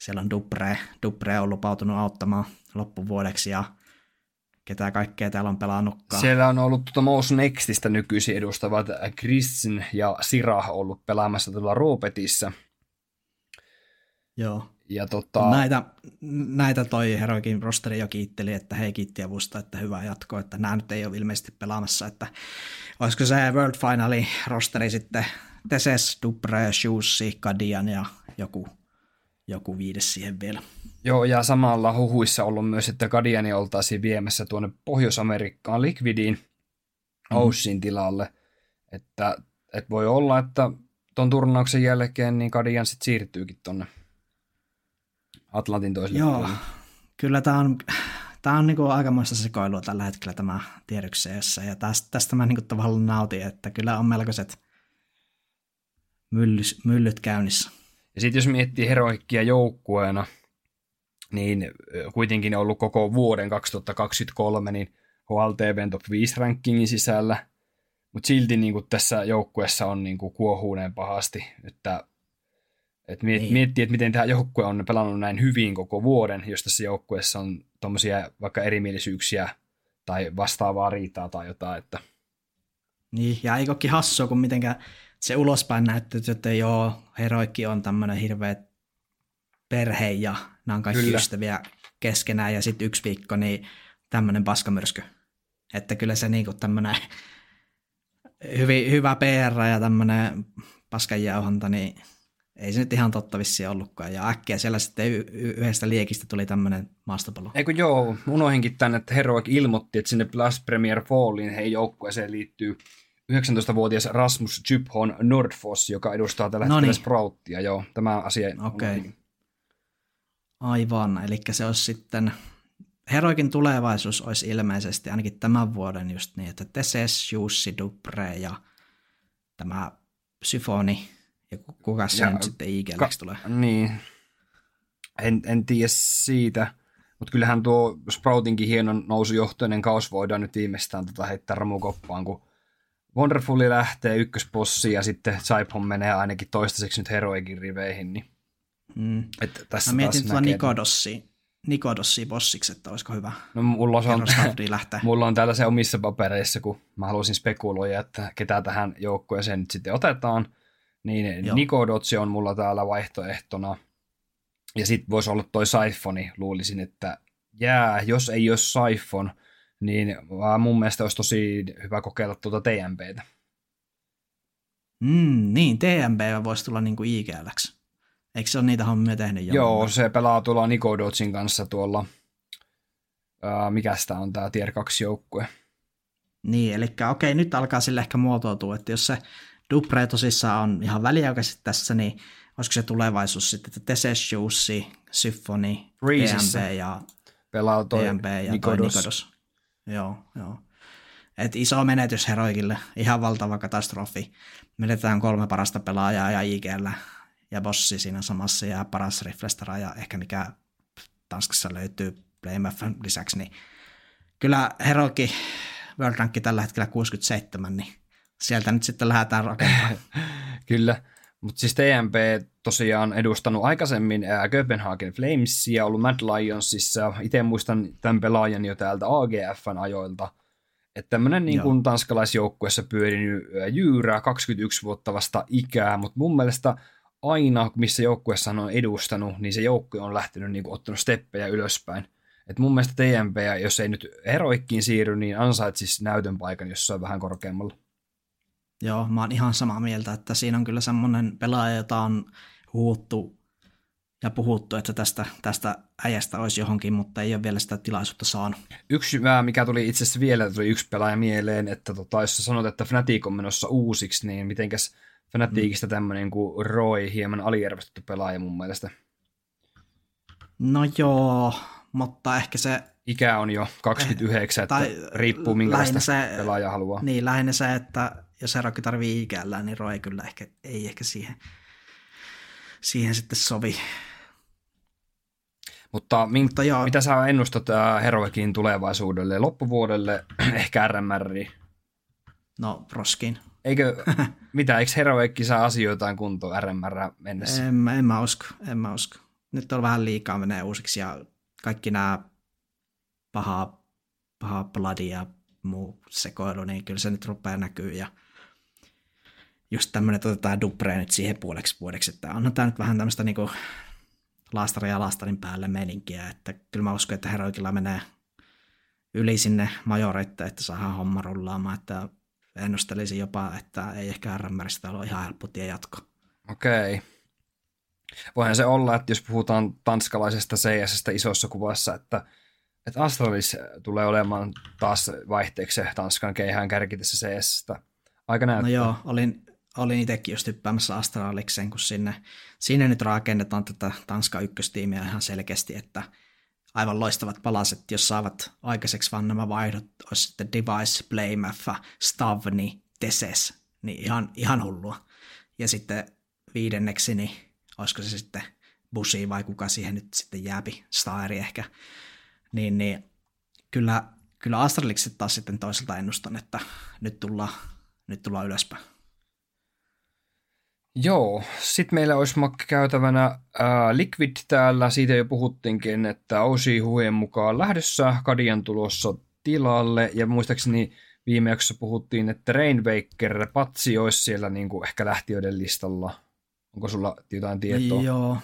siellä on Dubre, Dubre on lupautunut auttamaan loppuvuodeksi ja ketä kaikkea täällä on pelannutkaan. Siellä on ollut tuota Mouse Nextistä nykyisin edustavat Kristin ja Sira ollut pelaamassa tuolla Roopetissa. Joo. Ja tota... näitä, näitä toi Heroikin rosteri jo kiitteli, että he kiitti avusta, että hyvä jatko, että nämä nyt ei ole ilmeisesti pelaamassa, että olisiko se World Finali rosteri sitten Teses, Dubre, Shussi, Kadian ja joku, joku viides siihen vielä. Joo, ja samalla huhuissa ollut myös, että Kadiani oltaisiin viemässä tuonne Pohjois-Amerikkaan Liquidiin Oussin mm. tilalle. Että, että voi olla, että tuon turnauksen jälkeen niin Kadian sitten siirtyykin tuonne Atlantin toiselle Joo, puolelle. kyllä tämä on, tämä on niinku aikamoista sekoilua tällä hetkellä tämä tiedyksessä, ja tästä, tästä mä niinku tavallaan nautin, että kyllä on melkoiset myllys, myllyt käynnissä. Ja sitten jos miettii heroikkia joukkueena, niin kuitenkin on ollut koko vuoden 2023 niin HLTVn top 5 rankingin sisällä, mutta silti niin kuin tässä joukkueessa on niin kuin kuohuuneen pahasti, että et miet, niin. miettii, että miten tämä joukkue on pelannut näin hyvin koko vuoden, jos tässä joukkueessa on tuommoisia vaikka erimielisyyksiä tai vastaavaa riitaa tai jotain. Että... Niin, ja eikö hassua, kun mitenkä se ulospäin näyttää, että joo, heroikki on tämmöinen hirveä perhe ja nämä on kaikki kyllä. ystäviä keskenään ja sitten yksi viikko, niin tämmöinen paskamyrsky. Että kyllä se niinku tämmöinen hyvin, hyvä PR ja tämmöinen paskanjauhonta, niin ei se nyt ihan totta vissi ollutkaan. Ja äkkiä siellä sitten y- yhdestä liekistä tuli tämmöinen maastopallo. Eikö joo, unohinkin tänne, että Heroic ilmoitti, että sinne Blast Premier Fallin heidän joukkueeseen liittyy 19-vuotias Rasmus Jyphon Nordfoss, joka edustaa tällä hetkellä Sprouttia. Joo, tämä asia Okei. Okay. Aivan, eli se olisi sitten, Heroikin tulevaisuus olisi ilmeisesti ainakin tämän vuoden just niin, että Teses, Jussi, Dubre ja tämä Syfoni, ja kuka se ja, nyt sitten ka- tulee? Niin, en, en tiedä siitä, mutta kyllähän tuo Sproutinkin hienon nousujohtoinen kaus voidaan nyt viimeistään tota heittää ramukoppaan, kun Wonderfulli lähtee ykköspossiin ja sitten Saipon menee ainakin toistaiseksi nyt Heroikin riveihin, niin Mm. Että tässä Mä mietin tuota Nikodossi, Nikodossi bossiksi, että olisiko hyvä. No, mulla, on, mulla on täällä se omissa papereissa, kun mä haluaisin spekuloida, että ketä tähän joukkueeseen nyt sitten otetaan. Niin Joo. Nikodotsi on mulla täällä vaihtoehtona. Ja sitten voisi olla toi Saifoni, luulisin, että jää, jos ei ole Saifon, niin mun mielestä olisi tosi hyvä kokeilla tuota TMPtä. Mm, niin, TMP voisi tulla niin kuin IGLX. Eikö se ole niitä hommia tehnyt jo? Joo, se pelaa tuolla Niko Dodgin kanssa tuolla, ää, mikä sitä on tämä Tier 2 joukkue. Niin, eli okei, nyt alkaa sille ehkä muotoutua, että jos se Dupré tosissaan on ihan väliaikaisesti tässä, niin olisiko se tulevaisuus sitten, että Teses, Jussi, Symphony, TMP ja pelaa toi ja Nikodos. toi Nikodos. Joo, joo. Et iso menetys heroikille, ihan valtava katastrofi. Menetään kolme parasta pelaajaa ja IGL ja bossi siinä samassa ja paras riflestara ja ehkä mikä Tanskassa löytyy PlayMFn lisäksi, niin kyllä Heroki World Rank tällä hetkellä 67, niin sieltä nyt sitten lähdetään rakentamaan. kyllä, mutta siis TMP tosiaan edustanut aikaisemmin Copenhagen Flamesia, ollut Mad Lionsissa, itse muistan tämän pelaajan jo täältä AGFn ajoilta, että tämmöinen niin kuin tanskalaisjoukkuessa pyörinyt jyyrää 21 vuotta vasta ikää, mutta mun mielestä aina, missä joukkueessa on edustanut, niin se joukkue on lähtenyt niin kuin, ottanut steppejä ylöspäin. Et mun mielestä TMP, jos ei nyt heroikkiin siirry, niin ansaitsisi näytön paikan jossain vähän korkeammalla. Joo, mä oon ihan samaa mieltä, että siinä on kyllä semmoinen pelaaja, jota on huuttu ja puhuttu, että tästä, tästä äijästä olisi johonkin, mutta ei ole vielä sitä tilaisuutta saanut. Yksi, mikä tuli itse asiassa vielä, tuli yksi pelaaja mieleen, että tota, jos sä sanot, että Fnatic on menossa uusiksi, niin mitenkäs Fnaticista mm. tämmöinen kuin Roy, hieman aliarvostettu pelaaja mun mielestä. No joo, mutta ehkä se... Ikä on jo 29, eh, tai että riippuu minkälaista se, pelaaja haluaa. Niin, lähinnä se, että jos Herokki tarvii ikällä, niin Roy kyllä ehkä, ei ehkä siihen, siihen sitten sovi. Mutta, min, Mutta joo. mitä sä ennustat äh, Heroikin tulevaisuudelle, loppuvuodelle, ehkä RMR? No, Proskin. Eikö, mitä, eikö Heroikki saa asioitaan kuntoon RMR mennessä? En, en mä usko, en mä usko. Nyt on vähän liikaa menee uusiksi ja kaikki nämä paha, paha blood ja muu sekoilu, niin kyllä se nyt rupeaa näkyy ja just tämmöinen, että otetaan Dubre nyt siihen puoleksi vuodeksi, että on tämä nyt vähän tämmöistä niinku laastari ja laastarin päälle meninkiä, että kyllä mä uskon, että Heroikilla menee yli sinne majoreitte, että saadaan homma rullaamaan, että ennustelisin jopa, että ei ehkä RMRistä ole ihan helppo tie jatko. Okei. Voihan se olla, että jos puhutaan tanskalaisesta cs isossa kuvassa, että, että Astralis tulee olemaan taas vaihteeksi Tanskan keihään kärkitessä cs Aika näyttää. No joo, olin, olin itsekin just hyppäämässä Astralikseen, kun sinne, sinne nyt rakennetaan tätä Tanska ykköstiimiä ihan selkeästi, että aivan loistavat palaset, jos saavat aikaiseksi vaan nämä vaihdot, olisi sitten Device, Playmaffa, Stavni, Teses, niin ihan, ihan hullua. Ja sitten viidenneksi, niin olisiko se sitten Busi vai kuka siihen nyt sitten jääpi, Stairi ehkä, niin, niin kyllä, kyllä Astralikset taas sitten toiselta ennustan, että nyt tullaan, nyt tullaan ylöspäin. Joo, sitten meillä olisi käytävänä äh, Liquid täällä, siitä jo puhuttiinkin, että Osi Huien mukaan lähdössä, Kadian tulossa tilalle, ja muistaakseni viime jaksossa puhuttiin, että Rainwaker Patsi olisi siellä niin kuin ehkä lähtiöiden listalla. Onko sulla jotain tietoa? Joo.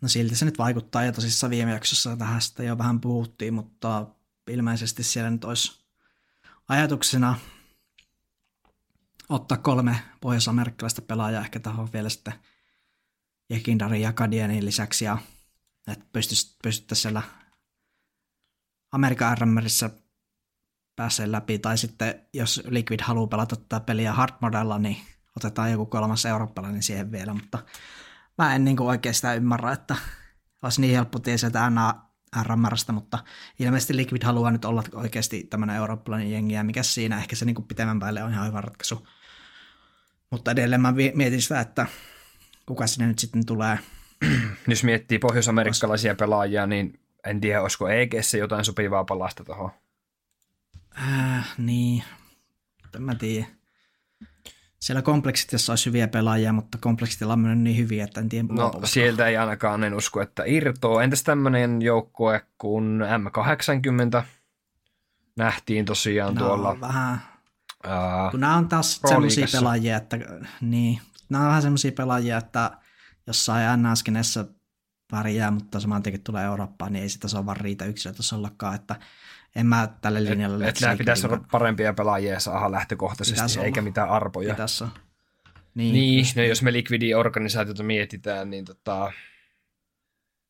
No silti se nyt vaikuttaa, ja tosissaan viime jaksossa tähän jo vähän puhuttiin, mutta ilmeisesti siellä nyt olisi ajatuksena ottaa kolme pohjois-amerikkalaista pelaajaa ehkä tähän vielä sitten Jekindarin ja Kadienin lisäksi ja että pystyttäisiin siellä Amerikan RMRissä pääsee läpi, tai sitten jos Liquid haluaa pelata tätä peliä hard modella, niin otetaan joku kolmas eurooppalainen siihen vielä, mutta mä en niin oikein sitä ymmärrä, että olisi niin helppo tie sieltä RMRstä, mutta ilmeisesti Liquid haluaa nyt olla oikeasti tämmöinen eurooppalainen jengi, ja mikä siinä ehkä se niin pitemmän päälle on ihan hyvä ratkaisu. Mutta edelleen mä mietin sitä, että kuka sinne nyt sitten tulee. Jos miettii pohjois-amerikkalaisia pelaajia, niin en tiedä, olisiko EGssä jotain sopivaa palasta tuohon. Äh, niin, mä tiedä. Siellä kompleksitissa olisi hyviä pelaajia, mutta kompleksitilla on mennyt niin hyviä, että en tiedä. No sieltä ei ainakaan en usko, että irtoaa. Entäs tämmöinen joukkue kuin M80 nähtiin tosiaan no, tuolla. vähän Uh, Kun nämä on taas semmoisia pelaajia, että, niin, nämä on vähän semmoisia pelaajia, että jossain NS-skenessä pärjää, mutta saman tien tulee Eurooppaan, niin ei sitä se vaan riitä yksilötasollakaan, että en mä tälle linjalle... Et, et nämä pitäisi olla parempia pelaajia ja saada lähtökohtaisesti, pitäisi eikä olla. mitään arpoja. Pitäisi Niin, niin no jos me likvidi-organisaatiota mietitään, niin tota,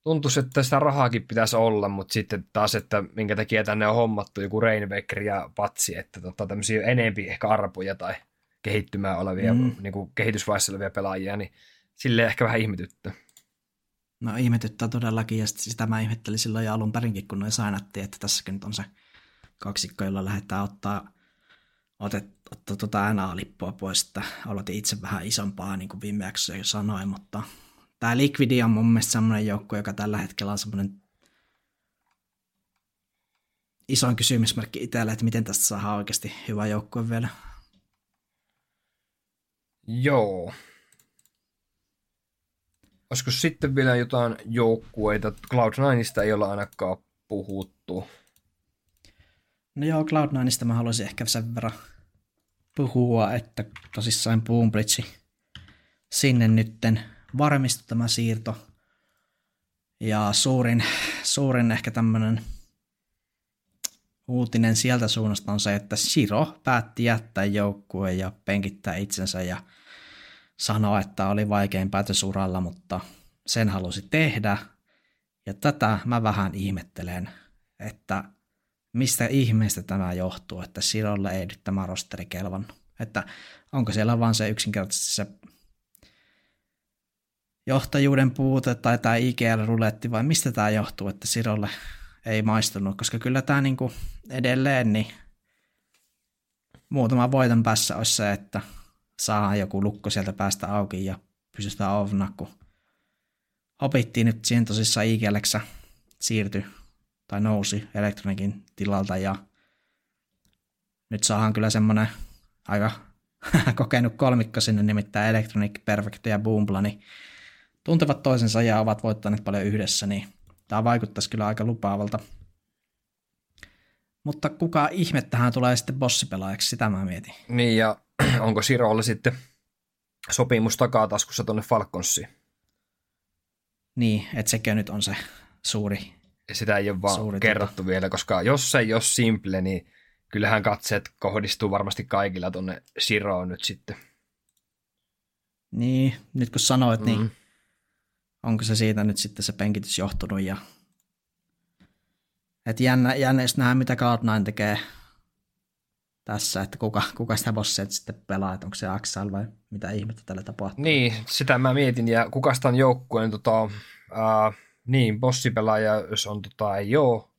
tuntuisi, että sitä rahaakin pitäisi olla, mutta sitten taas, että minkä takia tänne on hommattu joku Rainbaker ja Patsi, että tota, tämmöisiä enempi ehkä arpoja tai kehittymään olevia, mm. niin kuin kehitysvaiheessa olevia pelaajia, niin sille ehkä vähän ihmetyttä. No ihmetyttää todellakin, ja sitä mä ihmettelin silloin jo alun perinkin, kun noin sainattiin, että tässäkin nyt on se kaksikko, jolla lähdetään ottaa, otet, ottaa tuota NA-lippua pois, että aloitin itse vähän isompaa, niin kuin viime sanoin, mutta tämä Liquidi on mun mielestä semmoinen joukko, joka tällä hetkellä on semmoinen isoin kysymysmerkki itselle, että miten tästä saadaan oikeasti hyvä joukkue vielä. Joo. Olisiko sitten vielä jotain joukkueita? Cloud9ista ei olla ainakaan puhuttu. No joo, Cloud9ista mä haluaisin ehkä sen verran puhua, että tosissaan Boombridge sinne nytten varmistui tämä siirto. Ja suurin, suurin ehkä tämmöinen uutinen sieltä suunnasta on se, että Siro päätti jättää joukkueen ja penkittää itsensä ja sanoa, että oli vaikein päätös uralla, mutta sen halusi tehdä. Ja tätä mä vähän ihmettelen, että mistä ihmeestä tämä johtuu, että Sirolle ei nyt tämä rosteri kelvannut. Että onko siellä vaan se yksinkertaisesti se johtajuuden puute tai tämä IGL-ruletti vai mistä tämä johtuu, että Sirolle ei maistunut, koska kyllä tämä niinku edelleen niin muutama voiton päässä olisi se, että saa joku lukko sieltä päästä auki ja pysytään ovna, kun opittiin nyt siihen tosissaan IGLX siirtyi tai nousi elektronikin tilalta ja nyt saadaan kyllä semmoinen aika kokenut kolmikko sinne, nimittäin Electronic Perfect ja Boombla, niin tuntevat toisensa ja ovat voittaneet paljon yhdessä, niin tämä vaikuttaisi kyllä aika lupaavalta. Mutta kuka ihme tähän tulee sitten bossipelaajaksi, sitä mä mietin. Niin, ja onko Sirolla sitten sopimus takataskussa tuonne Falconsiin? Niin, että sekin nyt on se suuri Sitä ei ole vaan suuri kerrottu tuota. vielä, koska jos se ei ole simple, niin kyllähän katseet kohdistuu varmasti kaikilla tuonne Siroon nyt sitten. Niin, nyt kun sanoit, niin mm. niin onko se siitä nyt sitten se penkitys johtunut ja että jännä, jännä jos nähdään, mitä Cloud9 tekee tässä, että kuka, kuka sitä bossia sitten pelaa, että onko se Axel vai mitä ihmettä tällä tapahtuu. Niin, sitä mä mietin, ja kuka sitä on joukkueen, tota, äh, niin, bossipelaaja, jos on tota, ei oo,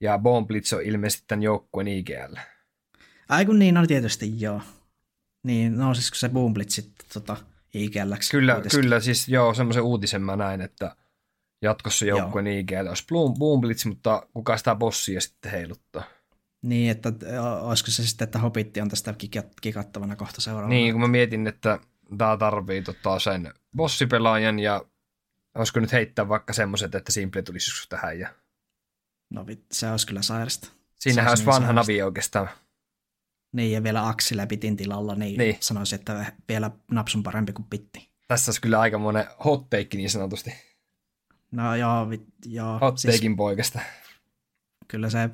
ja Bomblitz on ilmeisesti tämän joukkueen IGL. Ai kun niin, on tietysti joo. Niin, nousisiko se Bomblitz sitten tota, IGL? Kyllä, kuitenkin. kyllä, siis joo, semmoisen uutisen mä näin, että jatkossa joukkueen IGL olisi Boomblitz, mutta kuka sitä bossia sitten heiluttaa. Niin, että olisiko se sitten, että Hobitti on tästä kikattavana kohta seuraavana. Niin, kun mä mietin, että tämä tarvii tota sen bossipelaajan ja olisiko nyt heittää vaikka semmoiset, että Simple tulisi joskus tähän. Ja... No se olisi kyllä sairasta. Siinähän olisi vanha sairasta. navi oikeastaan. Niin, ja vielä Aksille Pitin tilalla, niin, niin. sanoisin, että vielä napsun parempi kuin Pitti. Tässä olisi kyllä aika monen hot take niin sanotusti. No joo, joo. Hot siis, poikasta. Kyllä se,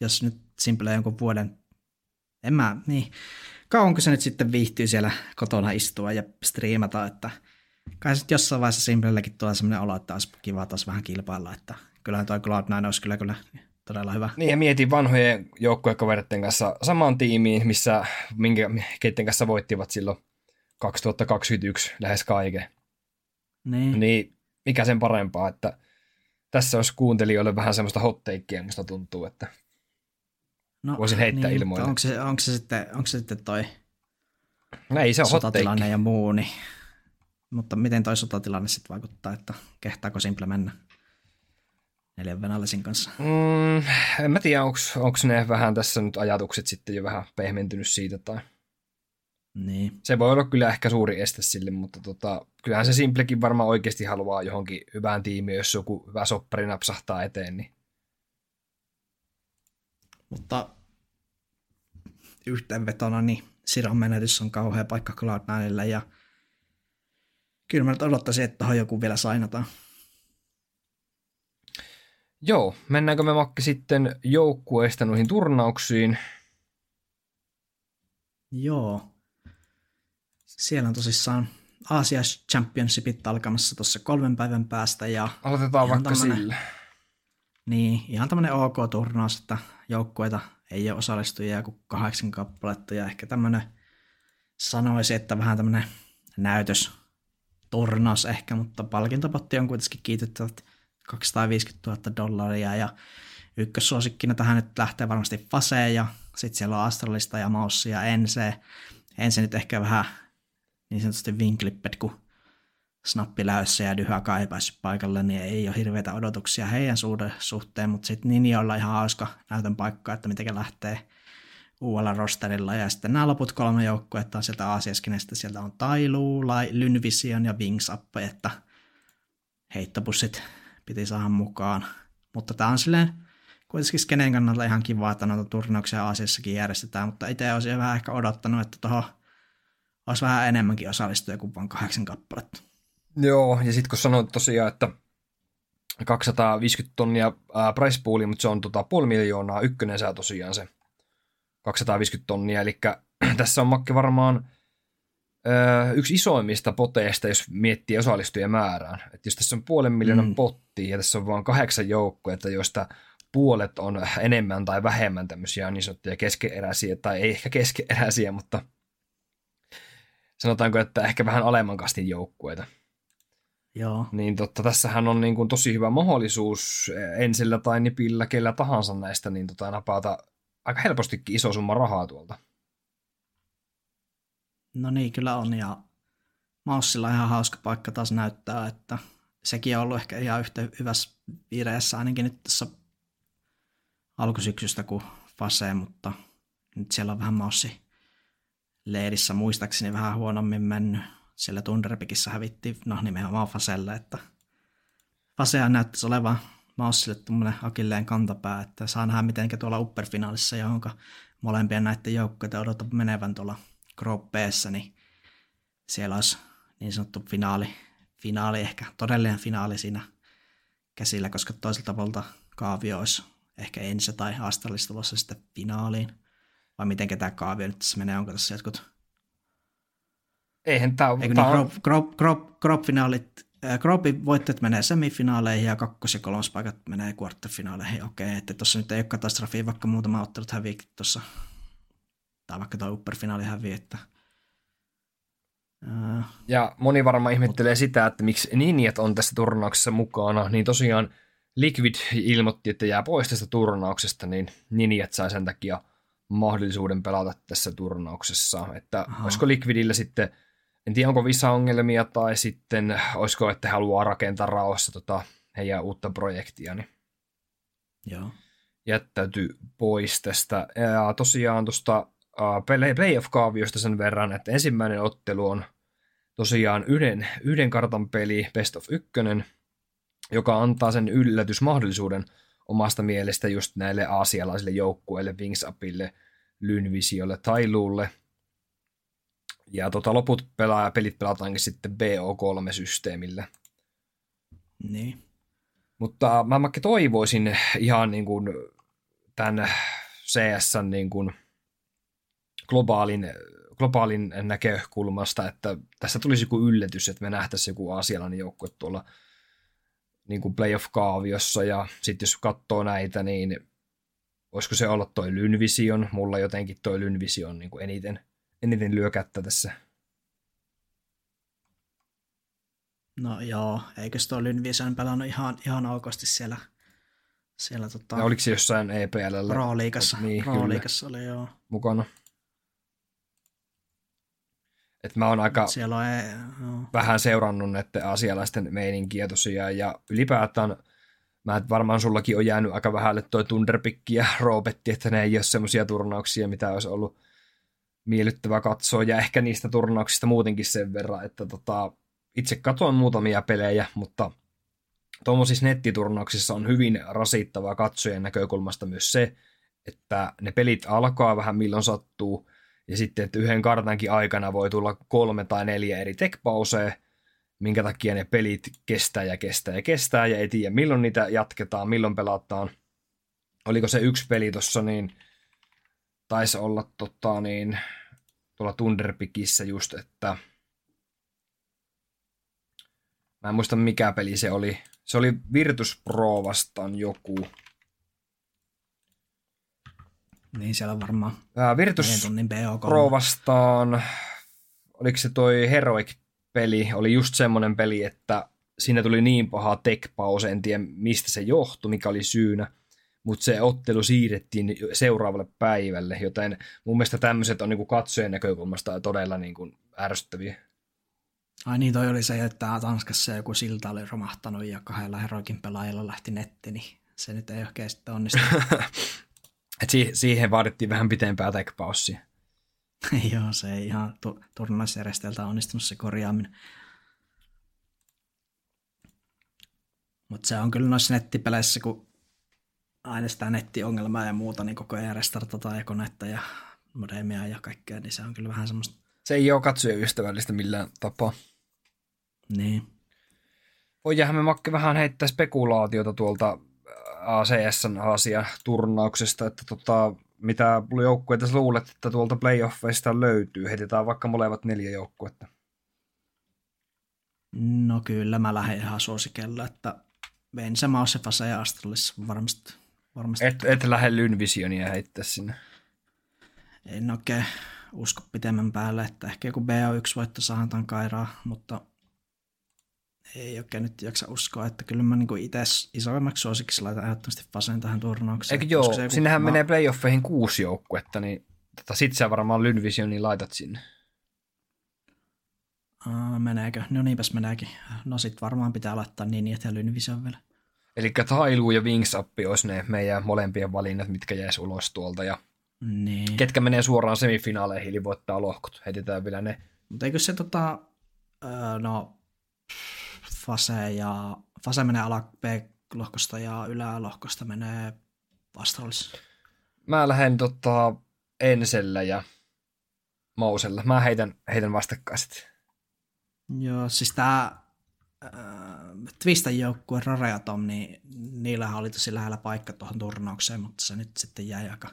jos nyt Simple jonkun vuoden, en mä, niin, kauanko se nyt sitten viihtyy siellä kotona istua ja striimata, että kai sitten jossain vaiheessa Simplellekin tulee sellainen olo, että olisi kiva taas vähän kilpailla, että kyllähän toi Cloud9 olisi kyllä, kyllä todella hyvä. Niin ja mietin vanhojen joukkuekavereiden kanssa samaan tiimiin, missä, minkä, keiden kanssa voittivat silloin 2021 lähes kaiken. Niin. niin mikä sen parempaa, että tässä olisi kuuntelijoille vähän semmoista hotteikkiä, musta tuntuu, että no, voisin heittää niin, ilmoille. Onko se, onko, se sitten, onko se sitten toi no ei se sotatilanne ja muu, niin, mutta miten toi sotatilanne sitten vaikuttaa, että kehtaako Simple mennä neljän venäläisin kanssa? Mm, en mä tiedä, onko ne vähän tässä nyt ajatukset sitten jo vähän pehmentynyt siitä tai niin. Se voi olla kyllä ehkä suuri este sille, mutta tota, kyllähän se Simplekin varmaan oikeasti haluaa johonkin hyvään tiimiin, jos joku hyvä soppari napsahtaa eteen. Niin. Mutta yhteenvetona, niin Siron menetys on kauhea paikka Cloud9 ja kyllä mä nyt odottaisin, että tuohon joku vielä sainataan. Joo, mennäänkö me Makki sitten joukkueesta noihin turnauksiin? Joo. Siellä on tosissaan Asia Championshipit alkamassa tuossa kolmen päivän päästä. Ja Aloitetaan vaikka sillä. Niin, ihan tämmöinen OK-turnaus, että joukkueita ei ole osallistujia kuin kahdeksan kappaletta ja ehkä tämmöinen sanoisi, että vähän tämmöinen näytös turnaus ehkä, mutta palkintopotti on kuitenkin kiitettävät 250 000 dollaria ja ykkössuosikkina tähän nyt lähtee varmasti Fase ja sitten siellä on Astralista ja Maussi ja Ense. Ense nyt ehkä vähän niin sanotusti vinklippet, kun snappiläössä ja Dyhaka ei päässyt paikalle, niin ei ole hirveitä odotuksia heidän suhteen, mutta sitten Ninjolla ihan hauska näytön paikka, että miten lähtee uudella rosterilla. Ja sitten nämä loput kolme joukkuetta on sieltä Aasiaskinestä, sieltä on Tailu, Lynvision ja Wings Up, että heittopussit piti saada mukaan. Mutta tämä on silleen kuitenkin skeneen kannalta ihan kiva, että noita turnauksia Aasiassakin järjestetään, mutta itse olisin vähän ehkä odottanut, että tuohon olisi vähän enemmänkin osallistuja kuin vain kahdeksan kappaletta. Joo, ja sitten kun sanoit tosiaan, että 250 tonnia price pooli, mutta se on tota, puoli miljoonaa, ykkönen sää tosiaan se 250 tonnia, eli tässä on Makke varmaan yksi isoimmista poteista, jos miettii osallistujien määrään. Et jos tässä on puolen miljoonan mm. potti ja tässä on vain kahdeksan joukkoa, joista puolet on enemmän tai vähemmän tämmöisiä niin sanottuja keskeeräisiä, tai ei ehkä keskeeräisiä, mutta – sanotaanko, että ehkä vähän alemman kastin joukkueita. Joo. Niin totta, tässähän on niin kuin tosi hyvä mahdollisuus ensillä tai nipillä, kellä tahansa näistä, niin tota, napata aika helpostikin iso summa rahaa tuolta. No niin, kyllä on, ja Maussilla ihan hauska paikka taas näyttää, että sekin on ollut ehkä ihan yhtä hyvässä vireessä ainakin nyt tässä alkusyksystä kuin Fase, mutta nyt siellä on vähän Maussi leirissä muistaakseni vähän huonommin mennyt. Siellä Tunderpikissä hävittiin, no nimenomaan Faselle, että Fasea näyttäisi olevan Maussille tuommoinen akilleen kantapää, että saa nähdä miten tuolla upperfinaalissa, johon molempien näiden joukkojen odota menevän tuolla Group niin siellä olisi niin sanottu finaali, finaali ehkä todellinen finaali siinä käsillä, koska toiselta puolta kaavio olisi ehkä ensi tai tulossa sitten finaaliin. Vai miten tämä kaavio nyt tässä menee, onko tässä jotkut... Eihän tämä ole... Eikö niin, crop, crop, crop, crop finaalit, Cropin voittajat menee semifinaaleihin ja kakkos- ja kolmospaikat menee quarterfinaaleihin. Okei, että tuossa nyt ei ole katastrofia, vaikka muutama ottelut häviikin tuossa. Tai vaikka tuo upperfinaali hävii, että ja moni varmaan ihmettelee sitä, että miksi Ninjat on tässä turnauksessa mukana, niin tosiaan Liquid ilmoitti, että jää pois tästä turnauksesta, niin Ninjat sai sen takia mahdollisuuden pelata tässä turnauksessa. Että Aha. olisiko Liquidillä sitten, en tiedä onko visa-ongelmia tai sitten olisiko, että haluaa rakentaa rauhassa tota heidän uutta projektia, niin Joo. jättäytyy pois tästä. Ja tosiaan tuosta playoff-kaaviosta sen verran, että ensimmäinen ottelu on tosiaan yhden, yhden kartan peli Best of 1, joka antaa sen yllätysmahdollisuuden omasta mielestä just näille aasialaisille joukkueille, Wings Upille, Lynvisiolle, Tailuulle. Ja tota, loput pelaa, pelit pelataankin sitten BO3-systeemillä. Niin. Mutta mä toivoisin ihan niin kuin tämän CS niin kuin globaalin, globaalin näkökulmasta, että tässä tulisi joku yllätys, että me nähtäisiin joku asialainen joukkue tuolla niin kuin playoff-kaaviossa, ja sitten jos katsoo näitä, niin voisiko se olla toi Lynvision, mulla jotenkin toi Lynvision niin kuin eniten, eniten lyö kättä tässä. No joo, eikö tuo Lynvision pelannut ihan, ihan aukosti siellä, siellä tota, ja oliko se jossain EPL? Pro-liigassa, niin, Pro-liigassa oli joo. Mukana. Et mä oon aika Siellä on, ei, no. vähän seurannut näiden asialaisten meininkiä tosiaan, ja ylipäätään mä varmaan sullakin on jäänyt aika vähälle toi Tunderpikki ja Robetti, että ne ei ole semmoisia turnauksia, mitä olisi ollut miellyttävä katsoa, ja ehkä niistä turnauksista muutenkin sen verran, että tota, itse katoin muutamia pelejä, mutta tuommoisissa nettiturnauksissa on hyvin rasittavaa katsojen näkökulmasta myös se, että ne pelit alkaa vähän milloin sattuu, ja sitten, että yhden kartankin aikana voi tulla kolme tai neljä eri tech minkä takia ne pelit kestää ja kestää ja kestää, ja ei tiedä milloin niitä jatketaan, milloin pelataan. Oliko se yksi peli tuossa, niin taisi olla tota, niin, tuolla Tunderpikissä just, että mä en muista mikä peli se oli. Se oli Virtus Pro vastaan joku. Niin siellä varmaan Ää, Virtus tunnin BO3. Pro vastaan, oliko se toi Heroic-peli, oli just semmoinen peli, että siinä tuli niin paha tech pause, en tiedä mistä se johtui, mikä oli syynä, mutta se ottelu siirrettiin seuraavalle päivälle, joten mun mielestä tämmöiset on niinku katsojen näkökulmasta todella niinku ärsyttäviä. Ai niin, toi oli se, että Tanskassa joku silta oli romahtanut ja kahdella heroikin pelaajalla lähti netti, niin se nyt ei oikein sitten onnistunut. Et si- siihen vaadittiin vähän pitempää tech Joo, se ei ihan tu- turnausjärjesteltä onnistunut se korjaaminen. Mutta se on kyllä noissa nettipeleissä, kun aina sitä nettiongelmaa ja muuta, niin koko ajan restartataan ja konetta ja modemia ja kaikkea, niin se on kyllä vähän semmoista. Se ei ole katsojaystävällistä millään tapaa. Niin. Voidaan me Makke vähän heittää spekulaatiota tuolta ACSn Aasia turnauksesta, että tota, mitä joukkueita sä luulet, että tuolta playoffeista löytyy? Heitetään vaikka molemmat neljä joukkuetta. No kyllä, mä lähden ihan suosikella, että Benzema, Osefasa ja Astralis varmasti. varmasti. Et, et lähde Lynvisionia heittää sinne. En oikein usko pitemmän päälle, että ehkä joku BO1 voitto saadaan kairaa, mutta ei oikein nyt jaksa uskoa, että kyllä mä niin itse isoimmaksi suosikiksi laitan ehdottomasti Fasen tähän turnaukseen. Eikö joo, sinnehän ma- menee playoffeihin kuusi joukkuetta, niin tota, sit sä varmaan Lynvisionin laitat sinne. Uh, meneekö? No niinpäs meneekin. No sit varmaan pitää laittaa niin, että Lynvision vielä. Eli Tailu ja Wings Up olisi ne meidän molempien valinnat, mitkä jäis ulos tuolta. Ja Niin. Ketkä menee suoraan semifinaaleihin, eli voittaa lohkot. Heitetään vielä ne. Mutta eikö se tota, no, Fase ja Fase menee ala B-lohkosta ja ylälohkosta menee vastarollissa? Mä lähden tota Ensellä ja Mousella. Mä heitän, heitän vastakkaiset. Joo, siis tää äh, Twistan joukkue Rareatom, niin niillähän oli tosi lähellä paikka tuohon turnaukseen, mutta se nyt sitten jäi aika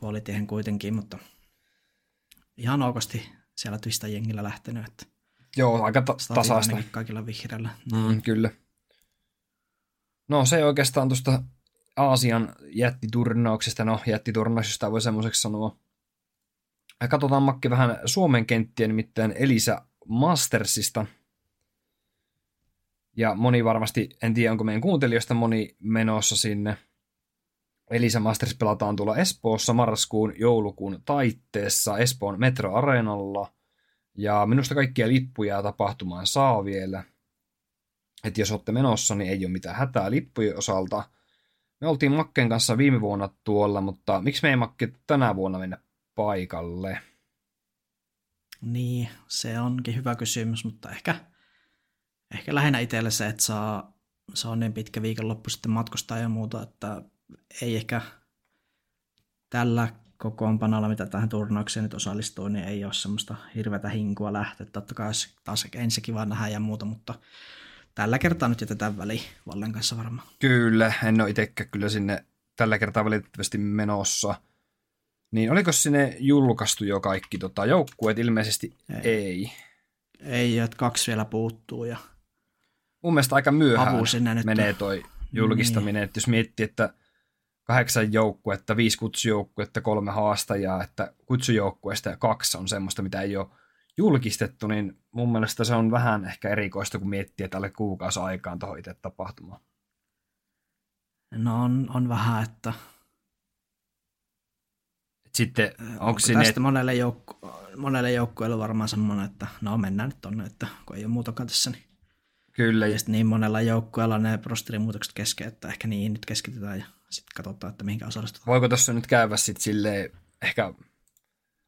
puolitiehen kuitenkin, mutta ihan okosti siellä Twistan jengillä lähtenyt, että Joo, aika ta- tasaista. Kaikilla vihreällä. Mm, kyllä. No se oikeastaan tuosta Aasian jättiturnauksesta, no jättiturnauksesta voi semmoiseksi sanoa. Ja katsotaan Makki vähän Suomen kenttiä, nimittäin Elisa Mastersista. Ja moni varmasti, en tiedä onko meidän kuuntelijoista moni menossa sinne. Elisa Masters pelataan tuolla Espoossa marraskuun joulukuun taitteessa Espoon Metro Areenalla. Ja minusta kaikkia lippuja tapahtumaan saa vielä. Että jos olette menossa, niin ei ole mitään hätää lippujen osalta. Me oltiin Makken kanssa viime vuonna tuolla, mutta miksi me ei Makke tänä vuonna mennä paikalle? Niin, se onkin hyvä kysymys, mutta ehkä, ehkä lähinnä itselle se, että saa, saa niin pitkä viikonloppu sitten matkustaa ja muuta, että ei ehkä tällä kokoonpanolla, mitä tähän turnaukseen nyt osallistuu, niin ei ole semmoista hirveätä hinkua lähteä. Totta kai taas ensi kiva nähdä ja muuta, mutta tällä kertaa nyt jätetään väliin Vallen kanssa varmaan. Kyllä, en ole itsekään kyllä sinne tällä kertaa valitettavasti menossa. Niin oliko sinne julkaistu jo kaikki tota, joukkueet? Ilmeisesti ei. Ei, ei että kaksi vielä puuttuu. Ja Mun mielestä aika myöhään menee toi julkistaminen. Niin. Että jos miettii, että kahdeksan joukkuetta, viisi kutsujoukkuetta, kolme haastajaa, että kutsujoukkueesta ja kaksi on semmoista, mitä ei ole julkistettu, niin mun mielestä se on vähän ehkä erikoista, kun miettii, että alle kuukausi aikaan tuohon itse tapahtumaan. No on, on vähän, että... Et sitten onko, onko sinne... Tästä monelle, joukku... monelle joukkueelle varmaan semmoinen, että no mennään nyt tonne, että kun ei ole muutakaan tässä, niin... Kyllä. Ja sitten niin monella joukkueella ne rosterin muutokset kesken, että ehkä niin nyt keskitytään ja sitten katsotaan, että mihinkä osallistutaan. Voiko tuossa nyt käydä sitten silleen ehkä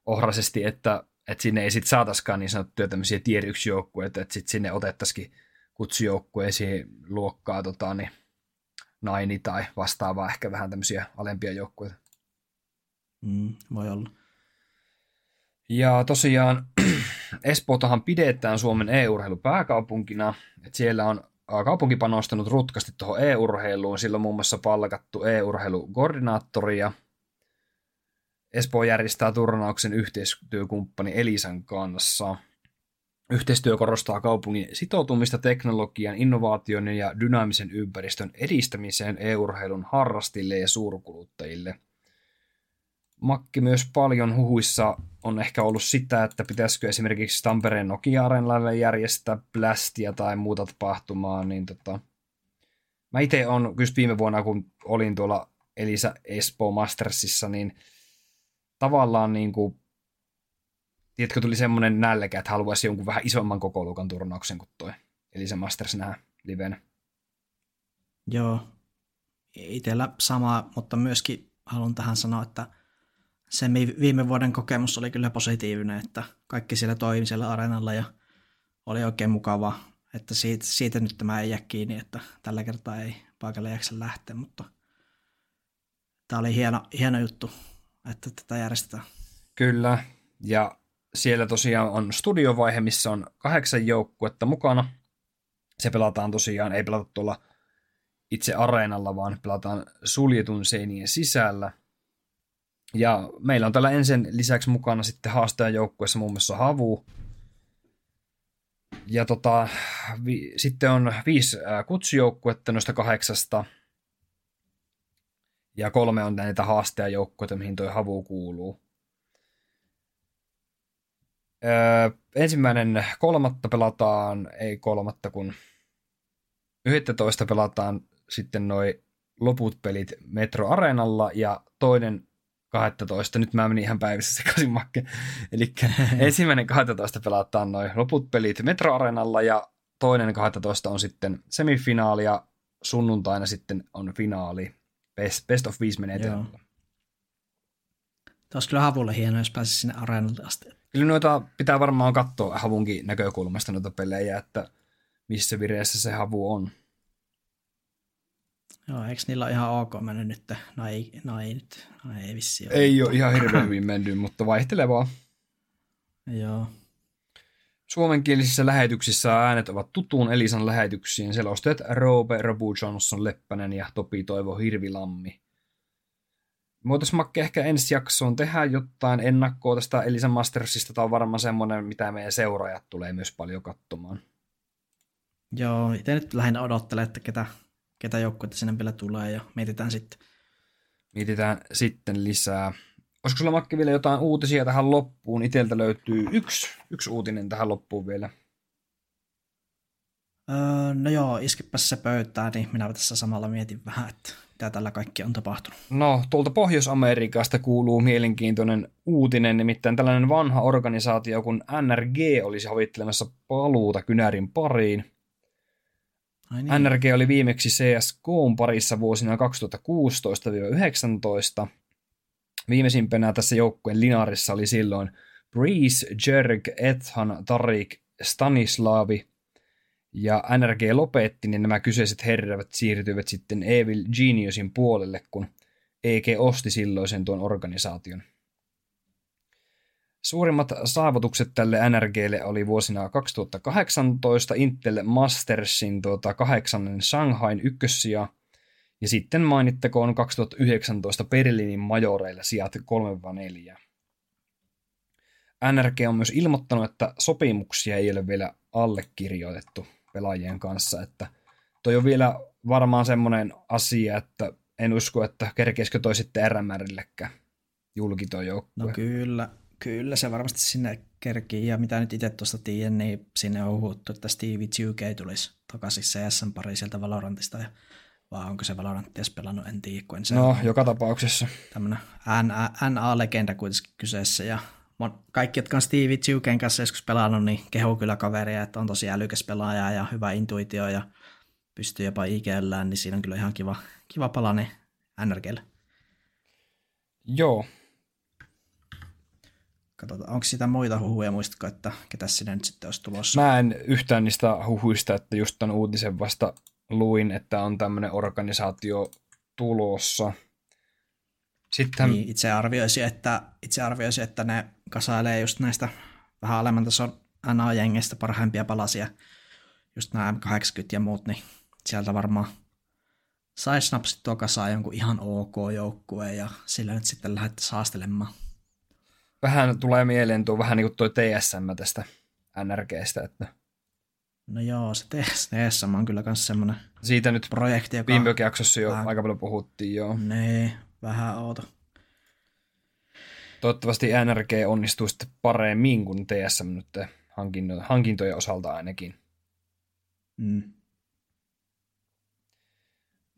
ohraisesti, että että sinne ei sitten saataisikaan niin sanottuja tämmöisiä tier 1 joukkueita, että sitten sinne otettaisiin kutsujoukkueisiin luokkaa tota, niin, naini tai vastaavaa ehkä vähän tämmöisiä alempia joukkueita. Mm, voi olla. Ja tosiaan Espootahan pidetään Suomen e-urheilupääkaupunkina, että siellä on kaupunki panostanut rutkasti tuohon e-urheiluun, sillä on muun muassa palkattu e-urheilukoordinaattoria, Espoo järjestää turnauksen yhteistyökumppani Elisan kanssa. Yhteistyö korostaa kaupungin sitoutumista teknologian, innovaation ja dynaamisen ympäristön edistämiseen e-urheilun harrastille ja suurkuluttajille. Makki myös paljon huhuissa on ehkä ollut sitä, että pitäisikö esimerkiksi Tampereen nokia areenlaille järjestää blastia tai muuta tapahtumaa, niin tota, mä itse on kyllä viime vuonna, kun olin tuolla Elisa Espoo Mastersissa, niin tavallaan niin kuin, tiedätkö, tuli semmoinen nälkä, että haluaisi jonkun vähän isomman kokoluokan turnauksen kuin toi. Eli se Masters nähdä livenä. Joo, itsellä sama, mutta myöskin haluan tähän sanoa, että se viime vuoden kokemus oli kyllä positiivinen, että kaikki siellä toimi siellä areenalla ja oli oikein mukava, että siitä, siitä nyt tämä ei jää kiinni, että tällä kertaa ei paikalle jaksa lähteä, mutta tämä oli hieno, hieno juttu että tätä järjestetään. Kyllä, ja siellä tosiaan on studiovaihe, missä on kahdeksan joukkuetta mukana. Se pelataan tosiaan, ei pelata tuolla itse areenalla, vaan pelataan suljetun seinien sisällä. Ja meillä on tällä ensin lisäksi mukana sitten haastajan joukkueessa muun muassa Havu. Ja tota, vi, sitten on viisi kutsujoukkuetta noista kahdeksasta – ja kolme on näitä haastajajoukkoja, mihin toi havu kuuluu. Öö, ensimmäinen kolmatta pelataan, ei kolmatta kun 11 pelataan sitten noin loput pelit Metro Areenalla ja toinen 12, nyt mä menin ihan päivissä sekaisin makke. Eli ensimmäinen 12 pelataan noin loput pelit Metro Areenalla ja toinen 12 on sitten semifinaali ja sunnuntaina sitten on finaali Best, best of 5 menetelmällä. Olisi kyllä havulle hieno, jos pääsisi sinne areenalle asti. Kyllä noita pitää varmaan katsoa havunkin näkökulmasta noita pelejä, että missä vireessä se havu on. Joo, eikö niillä ole ihan ok mennyt nyt? No ei, no ei nyt, no ei vissi ole. Ei ole ihan hirveän hyvin mennyt, mutta vaihtelevaa. Joo. Suomenkielisissä lähetyksissä äänet ovat tutun Elisan lähetyksiin. Selostajat Roope Robu Johnson Leppänen ja Topi Toivo Hirvilammi. Voitaisiin Makke ehkä ensi jaksoon tehdä jotain ennakkoa tästä Elisa Mastersista. Tämä on varmaan semmoinen, mitä meidän seuraajat tulee myös paljon katsomaan. Joo, itse nyt lähinnä odottelen, että ketä, ketä joukkuetta sinne vielä tulee ja mietitään sitten. Mietitään sitten lisää. Olisiko sulla Makki vielä jotain uutisia tähän loppuun? Iteltä löytyy yksi, yksi uutinen tähän loppuun vielä. Öö, no joo, iskipäs se pöytää, niin minä tässä samalla mietin vähän, että mitä tällä kaikki on tapahtunut. No, tuolta Pohjois-Amerikasta kuuluu mielenkiintoinen uutinen, nimittäin tällainen vanha organisaatio kuin NRG olisi havittelemassa paluuta kynärin pariin. Niin. NRG oli viimeksi CSK parissa vuosina 2016-19. Viimeisimpänä tässä joukkueen linarissa oli silloin Breeze, Jerg, Ethan, Tarik, Stanislavi ja NRG lopetti, niin nämä kyseiset herrat siirtyivät sitten Evil Geniusin puolelle, kun EG osti silloisen tuon organisaation. Suurimmat saavutukset tälle NRGlle oli vuosina 2018 Intel Mastersin tuota, kahdeksannen Shanghain ykkössiä ja sitten mainittakoon 2019 Berliinin majoreilla sijat 3-4. NRG on myös ilmoittanut, että sopimuksia ei ole vielä allekirjoitettu pelaajien kanssa, että toi on vielä varmaan semmoinen asia, että en usko, että kerkeisikö toi sitten RMRillekään julki joukkue. No kyllä, kyllä se varmasti sinne kerkii, ja mitä nyt itse tuosta tiedän, niin sinne on huuttu, että Stevie UK tulisi takaisin CSN pari sieltä Valorantista, ja vai onko se Valorant edes pelannut, en tiedä, kun en se No, joka tapauksessa. Tämmöinen NA-legenda kuitenkin kyseessä, ja kaikki, jotka on Steve Zuken kanssa joskus pelannut, niin kehuu kyllä kaveria, että on tosi älykäs pelaaja ja hyvä intuitio ja pystyy jopa IGLään, niin siinä on kyllä ihan kiva, kiva palane NRGlle. Joo. Katsotaan, onko sitä muita huhuja, muistatko, että ketä sinne nyt sitten olisi tulossa? Mä en yhtään niistä huhuista, että just ton uutisen vasta luin, että on tämmöinen organisaatio tulossa. Sitten... Niin, itse arvioisin, että, itse arvioisin, että ne kasailee just näistä vähän alemman tason NA-jengeistä parhaimpia palasia, just nämä M80 ja muut, niin sieltä varmaan saisi napsittua kasaan jonkun ihan ok joukkueen ja sillä nyt sitten lähdette saastelemaan. Vähän tulee mieleen tuo vähän niin kuin tuo TSM tästä NRGstä, että No joo, se TSM on kyllä myös semmoinen Siitä nyt projekti, joka... Viime jaksossa jo vähän... aika paljon puhuttiin, joo. Nee, vähän outo. Toivottavasti NRG onnistuu sitten paremmin kuin TSM nyt hankintojen, hankintojen osalta ainakin. Mm.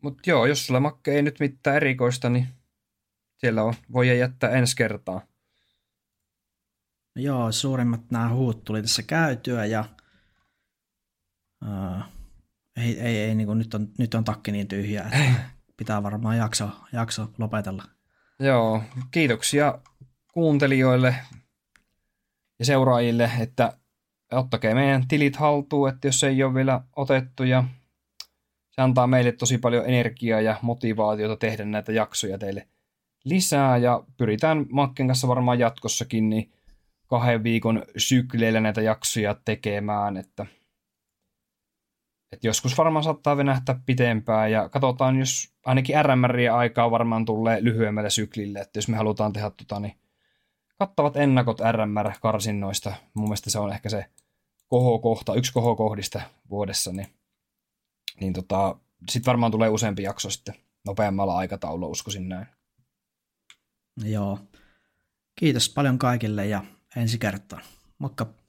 Mutta joo, jos sulla makke ei nyt mitään erikoista, niin siellä on, voi jättää ensi kertaa. No joo, suurimmat nämä huut tuli tässä käytyä ja uh, ei, ei, ei niin kuin nyt, on, nyt on takki niin tyhjä, että pitää varmaan jakso, jakso lopetella. Joo, kiitoksia kuuntelijoille ja seuraajille, että ottakaa meidän tilit haltuun, että jos ei ole vielä otettu ja se antaa meille tosi paljon energiaa ja motivaatiota tehdä näitä jaksoja teille lisää ja pyritään Makken kanssa varmaan jatkossakin niin kahden viikon sykleillä näitä jaksoja tekemään, että, että joskus varmaan saattaa venähtää pitempään ja katsotaan, jos ainakin RMR-aikaa varmaan tulee lyhyemmällä syklille, että jos me halutaan tehdä tota, niin kattavat ennakot RMR-karsinnoista. Mun mielestä se on ehkä se kohokohta, yksi kohokohdista vuodessa, niin, niin tota, sitten varmaan tulee useampi jakso sitten nopeammalla aikataululla, uskoisin näin. Joo. Kiitos paljon kaikille ja ensi kertaan. Moikka!